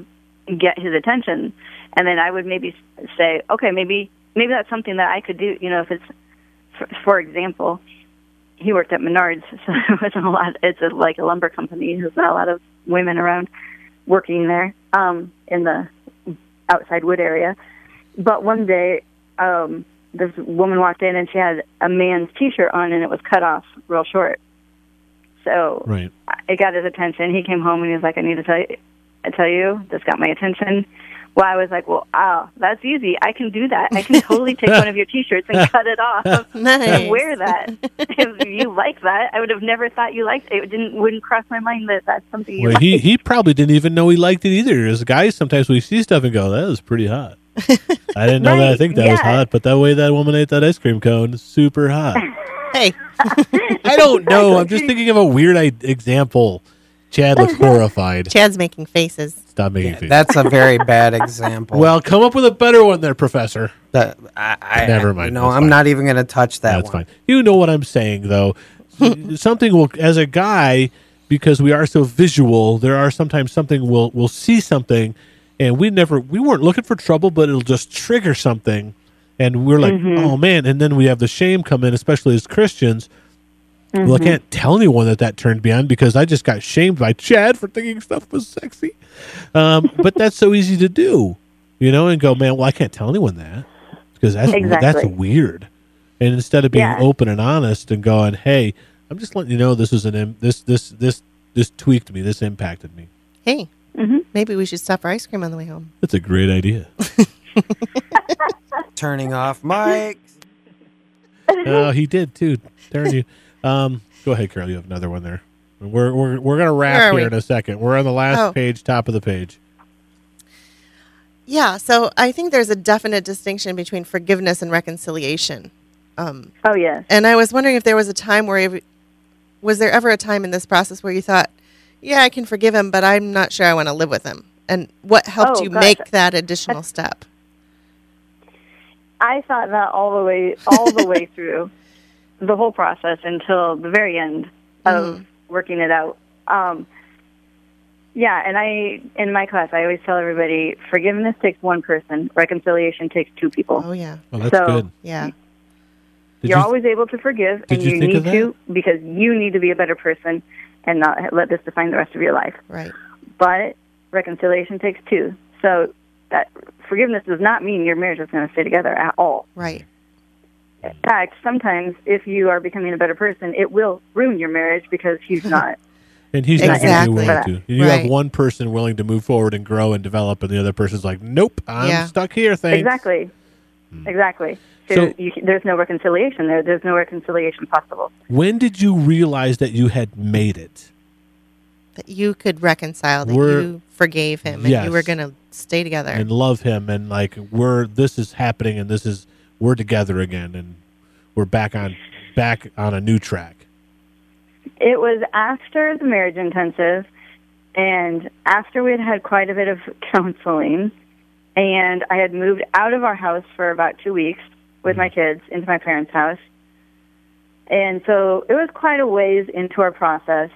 get his attention. And then I would maybe say, okay, maybe, maybe that's something that I could do. You know, if it's, for, for example, he worked at Menards, [LAUGHS] so there wasn't a lot. It's a, like a lumber company. There's not a lot of women around working there um, in the outside wood area. But one day, um, this woman walked in and she had a man's T-shirt on and it was cut off real short. So Right. it got his attention. He came home and he was like, "I need to tell you, I tell you, this got my attention." Well, I was like, "Well, oh, that's easy. I can do that. I can totally take one of your T-shirts and cut it off [LAUGHS] Nice. and wear that. [LAUGHS] if you like that, I would have never thought you liked it. It didn't wouldn't cross my mind that that's something you Well, like. he he probably didn't even know he liked it either. As guys, sometimes we see stuff and go, "That was pretty hot." I didn't know that. I think that was hot, but that way that woman ate that ice cream cone, super hot. [LAUGHS] Hey, I don't know. I'm just thinking of a weird I- example. Chad looks horrified. Chad's making faces. Stop making faces. That's a very [LAUGHS] bad example. Well, come up with a better one there, Professor. That- I, I, Never mind, No, that's I'm fine. not even going to touch that That's one. fine. You know what I'm saying, though. [LAUGHS] something will, as a guy, because we are so visual, there are sometimes something we'll we'll see something, and we never we weren't looking for trouble, but it'll just trigger something, and we're like, mm-hmm. oh man, and then we have the shame come in, especially as Christians. Well, I can't tell anyone that that turned me on because I just got shamed by Chad for thinking stuff was sexy. Um, [LAUGHS] but that's so easy to do, you know, and go, man. Well, I can't tell anyone that because that's that's weird. And instead of being Yeah. open and honest and going, "Hey, I'm just letting you know this was an Im- this this this this tweaked me. This impacted me." Hey, Mhm. maybe we should stop for ice cream on the way home. That's a great idea. [LAUGHS] Turning off mic. oh, [LAUGHS] he did too. Darn you. Um, go ahead, Carol. You have another one there. We're we're we're gonna wrap here we? in a second. We're on the last Oh. page, top of the page. Yeah, so I think there's a definite distinction between forgiveness and reconciliation. Um, Oh yes. and I was wondering if there was a time where, you- was there ever a time in this process where you thought, yeah, I can forgive him, but I'm not sure I want to live with him? And what helped Oh, you gosh. make that additional step? I thought that all the way all the way [LAUGHS] through the whole process until the very end of working it out. Um, yeah, and I in my class I always tell everybody forgiveness takes one person, reconciliation takes two people. Oh, yeah. Well, that's So- good. Yeah. Did You're you- always able to forgive, and you you, need to because you need to be a better person and not let this define the rest of your life. Right. But reconciliation takes two. So that forgiveness does not mean your marriage is going to stay together at all. Right. In fact, sometimes if you are becoming a better person, it will ruin your marriage because he's [LAUGHS] not. And he's not Exactly. going to be willing to. You have one person willing to move forward and grow and develop, and the other person's like, "Nope, I'm Yeah. stuck here." Thanks. exactly. Hmm. Exactly. So, So- you, there's no reconciliation there. There's no reconciliation possible. When did you realize that you had made it? That you could reconcile, that We're- you forgave him, and Yes. you were going to stay together. and love him and like we're this is happening and this is we're together again and we're back on back on a new track It was after the marriage intensive and after we had had quite a bit of counseling and I had moved out of our house for about two weeks with my mm-hmm. kids into my parents' house. And so it was quite a ways into our process.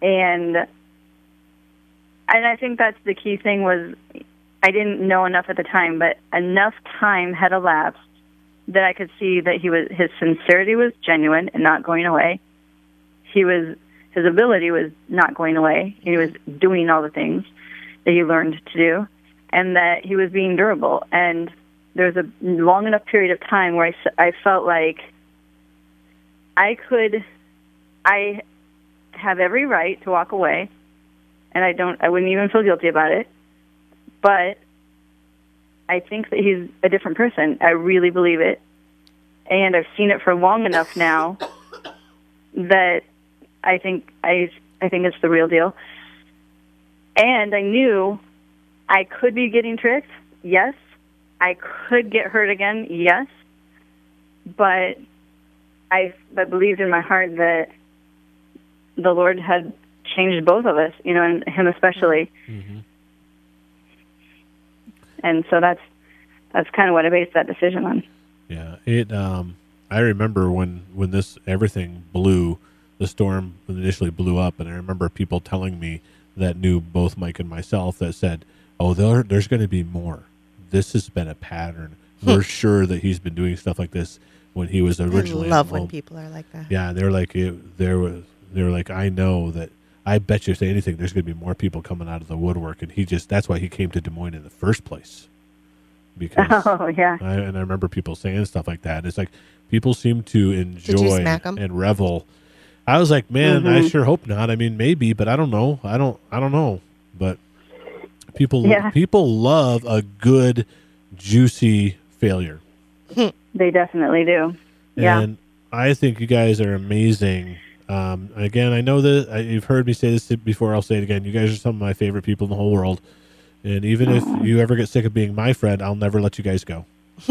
And and I think that's the key thing was I didn't know enough at the time, but enough time had elapsed that I could see that he was his sincerity was genuine and not going away he was his ability was not going away. He was doing all the things that he learned to do, and that he was being durable. And there was a long enough period of time where I felt like I could, I have every right to walk away, and I don't, I wouldn't even feel guilty about it. But I think that he's a different person. I really believe it, and I've seen it for long enough now that I think I I think it's the real deal. And I knew I could be getting tricked. Yes. I could get hurt again. Yes. But I I believed in my heart that the Lord had changed both of us, you know, and him especially. Mm-hmm. And so that's that's kind of what I based that decision on. yeah it um i remember when when this everything blew the storm initially blew up and i remember people telling me that knew both mike and myself that said oh there, there's going to be more this has been a pattern we're sure that he's been doing stuff like this when he was I originally love when people are like that. Yeah, they're like it, there was they're like I know that I bet you say anything there's going to be more people coming out of the woodwork and he just that's why he came to Des Moines in the first place. Because [LAUGHS] Oh yeah. I, and I remember people saying stuff like that. It's like people seem to enjoy and revel. I was like, man, I Mhm. sure hope not. I mean, maybe, but I don't know. I don't I don't know. But people Yeah. people love a good juicy failure. [LAUGHS] They definitely do. Yeah. And I think you guys are amazing. Um, again, I know that I, you've heard me say this before. I'll say it again. You guys are some of my favorite people in the whole world. And even if you ever get sick of being my friend, I'll never let you guys go. [LAUGHS]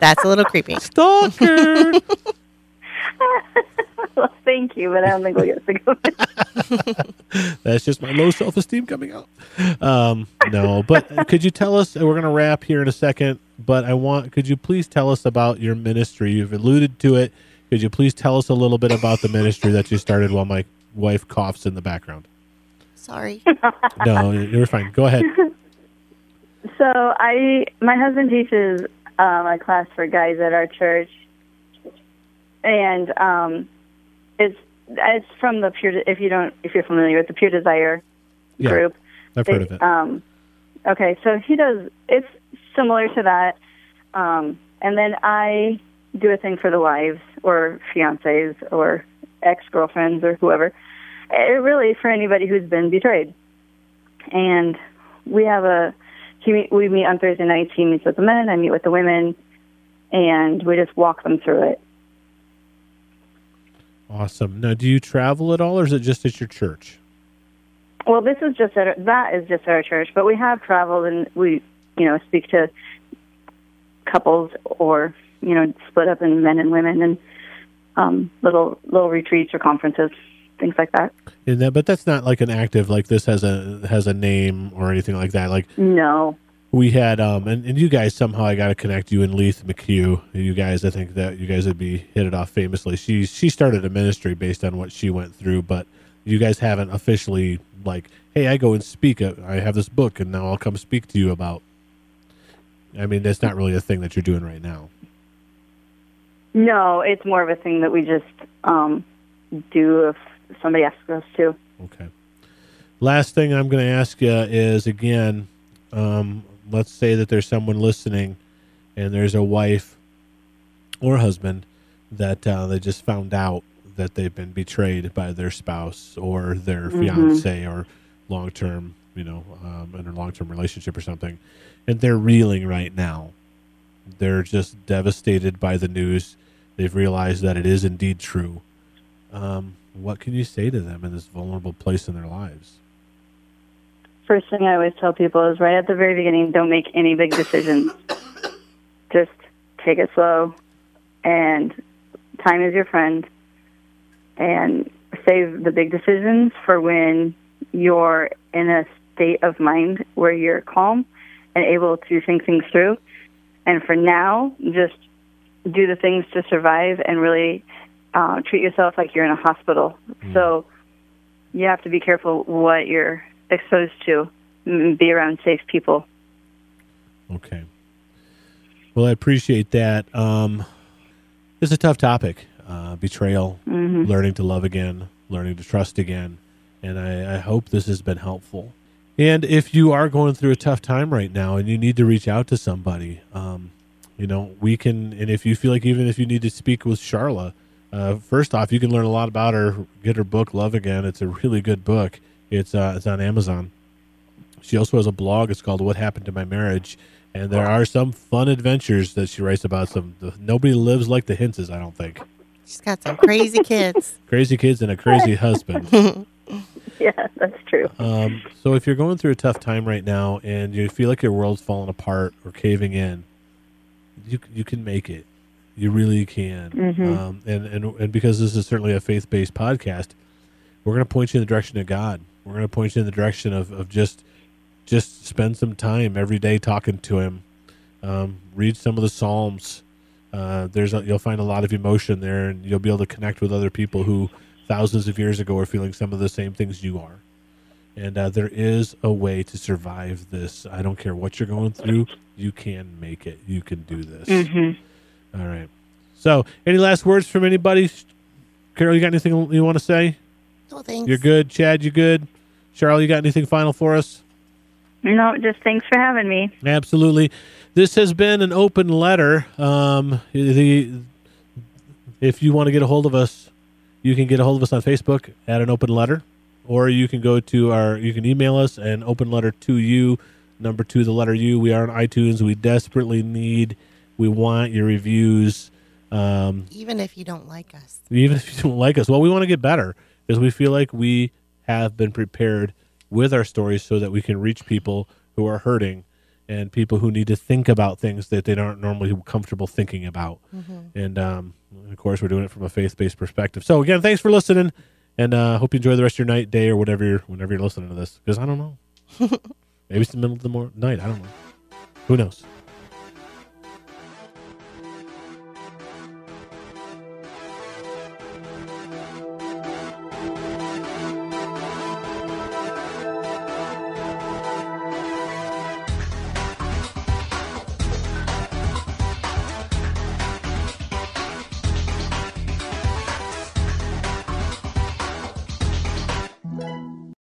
That's a little creepy. Stalker. [LAUGHS] well, thank you, but I don't think we'll get sick of it. [LAUGHS] That's just my low self esteem coming out. Um, no, but could you tell us? We're going to wrap here in a second, but I want. Could you please tell us about your ministry? You've alluded to it. Could you please tell us a little bit about the ministry that you started while my wife coughs in the background? Sorry. [LAUGHS] No, you're fine. Go ahead. [LAUGHS] So I, my husband teaches um, a class for guys at our church, and um, it's it's from the pure. If you don't, if you're familiar with the Pure Desire Yeah, group, I've heard of it. Um, okay, so he does. It's similar to that, um, and then I do a thing for the wives or fiancés or ex girlfriends or whoever. It really for anybody who's been betrayed, and we have a. Meet, we meet on Thursday nights. He meets with the men. I meet with the women, and we just walk them through it. Awesome. Now, do you travel at all, or is it just at your church? Well, this is just at our, that is just our church, but we have traveled and we, you know, speak to couples or you know split up in men and women and um, little little retreats or conferences, things like that. That, but that's not like an active like this has a has a name or anything like that. Like No, we had, um, and, and you guys somehow I got to connect you and Leith McHugh. You guys, I think that you guys would be hit it off famously. She she started a ministry based on what she went through, but you guys haven't officially like, hey, I go and speak. I have this book, and now I'll come speak to you about. I mean, that's not really a thing that you're doing right now. No, it's more of a thing that we just um, do if somebody asks us to. Okay. Last thing I'm going to ask you is again, um, let's say that there's someone listening, and there's a wife or husband that uh, they just found out that they've been betrayed by their spouse or their fiance or long term, you know, um, in a long term relationship or something, and they're reeling right now. They're just devastated by the news. They've realized that it is indeed true. Um, what can you say to them in this vulnerable place in their lives? First thing I always tell people is right at the very beginning, don't make any big decisions. [COUGHS] Just take it slow, and time is your friend. And save the big decisions for when you're in a state of mind where you're calm and able to think things through. And for now, just do the things to survive and really uh, treat yourself like you're in a hospital. So you have to be careful what you're exposed to. Mm, Be around safe people. Okay. Well, I appreciate that. Um, it's a tough topic uh, betrayal, learning to love again, learning to trust again. And I, I hope this has been helpful. And if you are going through a tough time right now and you need to reach out to somebody, um, you know, we can, and if you feel like even if you need to speak with Charla, uh, first off, you can learn a lot about her, get her book, Love Again. It's a really good book. It's, uh, it's on Amazon. She also has a blog. It's called "What Happened to My Marriage," and there are some fun adventures that she writes about. Some the, nobody lives like the Hintzes. I don't think She's got some crazy [LAUGHS] kids. crazy kids and a crazy husband. [LAUGHS] [LAUGHS] Yeah, that's true. Um, so if you're going through a tough time right now and you feel like your world's falling apart or caving in, you you can make it. You really can. Um, and, and and because this is certainly a faith based podcast, we're going to point you in the direction of God. We're going to point you in the direction of, of just just spend some time every day talking to Him. Um, read some of the Psalms. Uh, there's a, you'll find a lot of emotion there, and you'll be able to connect with other people who thousands of years ago are feeling some of the same things you are. And uh, there is a way to survive this. I don't care what you're going through. You can make it. You can do this. All right. So, any last words from anybody? Carol, you got anything you want to say? Oh, thanks. You're good. Chad, you good? Charlie, you got anything final for us? No, just thanks for having me. Absolutely. This has been an open letter. Um, the if you want to get a hold of us, you can get a hold of us on Facebook at an open letter, or you can go to our. You can email us and open letter to you, number two, the letter U. We are on iTunes. We desperately need. We want your reviews. Um, Even if you don't like us. even if you don't like us. Well, we want to get better because we feel like we have been prepared with our stories so that we can reach people who are hurting and people who need to think about things that they aren't normally comfortable thinking about. And um, of course, we're doing it from a faith based perspective. So again, thanks for listening, and uh, hope you enjoy the rest of your night, day, or whatever you're whenever you're listening to this. Because I don't know, [LAUGHS] maybe it's the middle of the mor- night. I don't know. Who knows?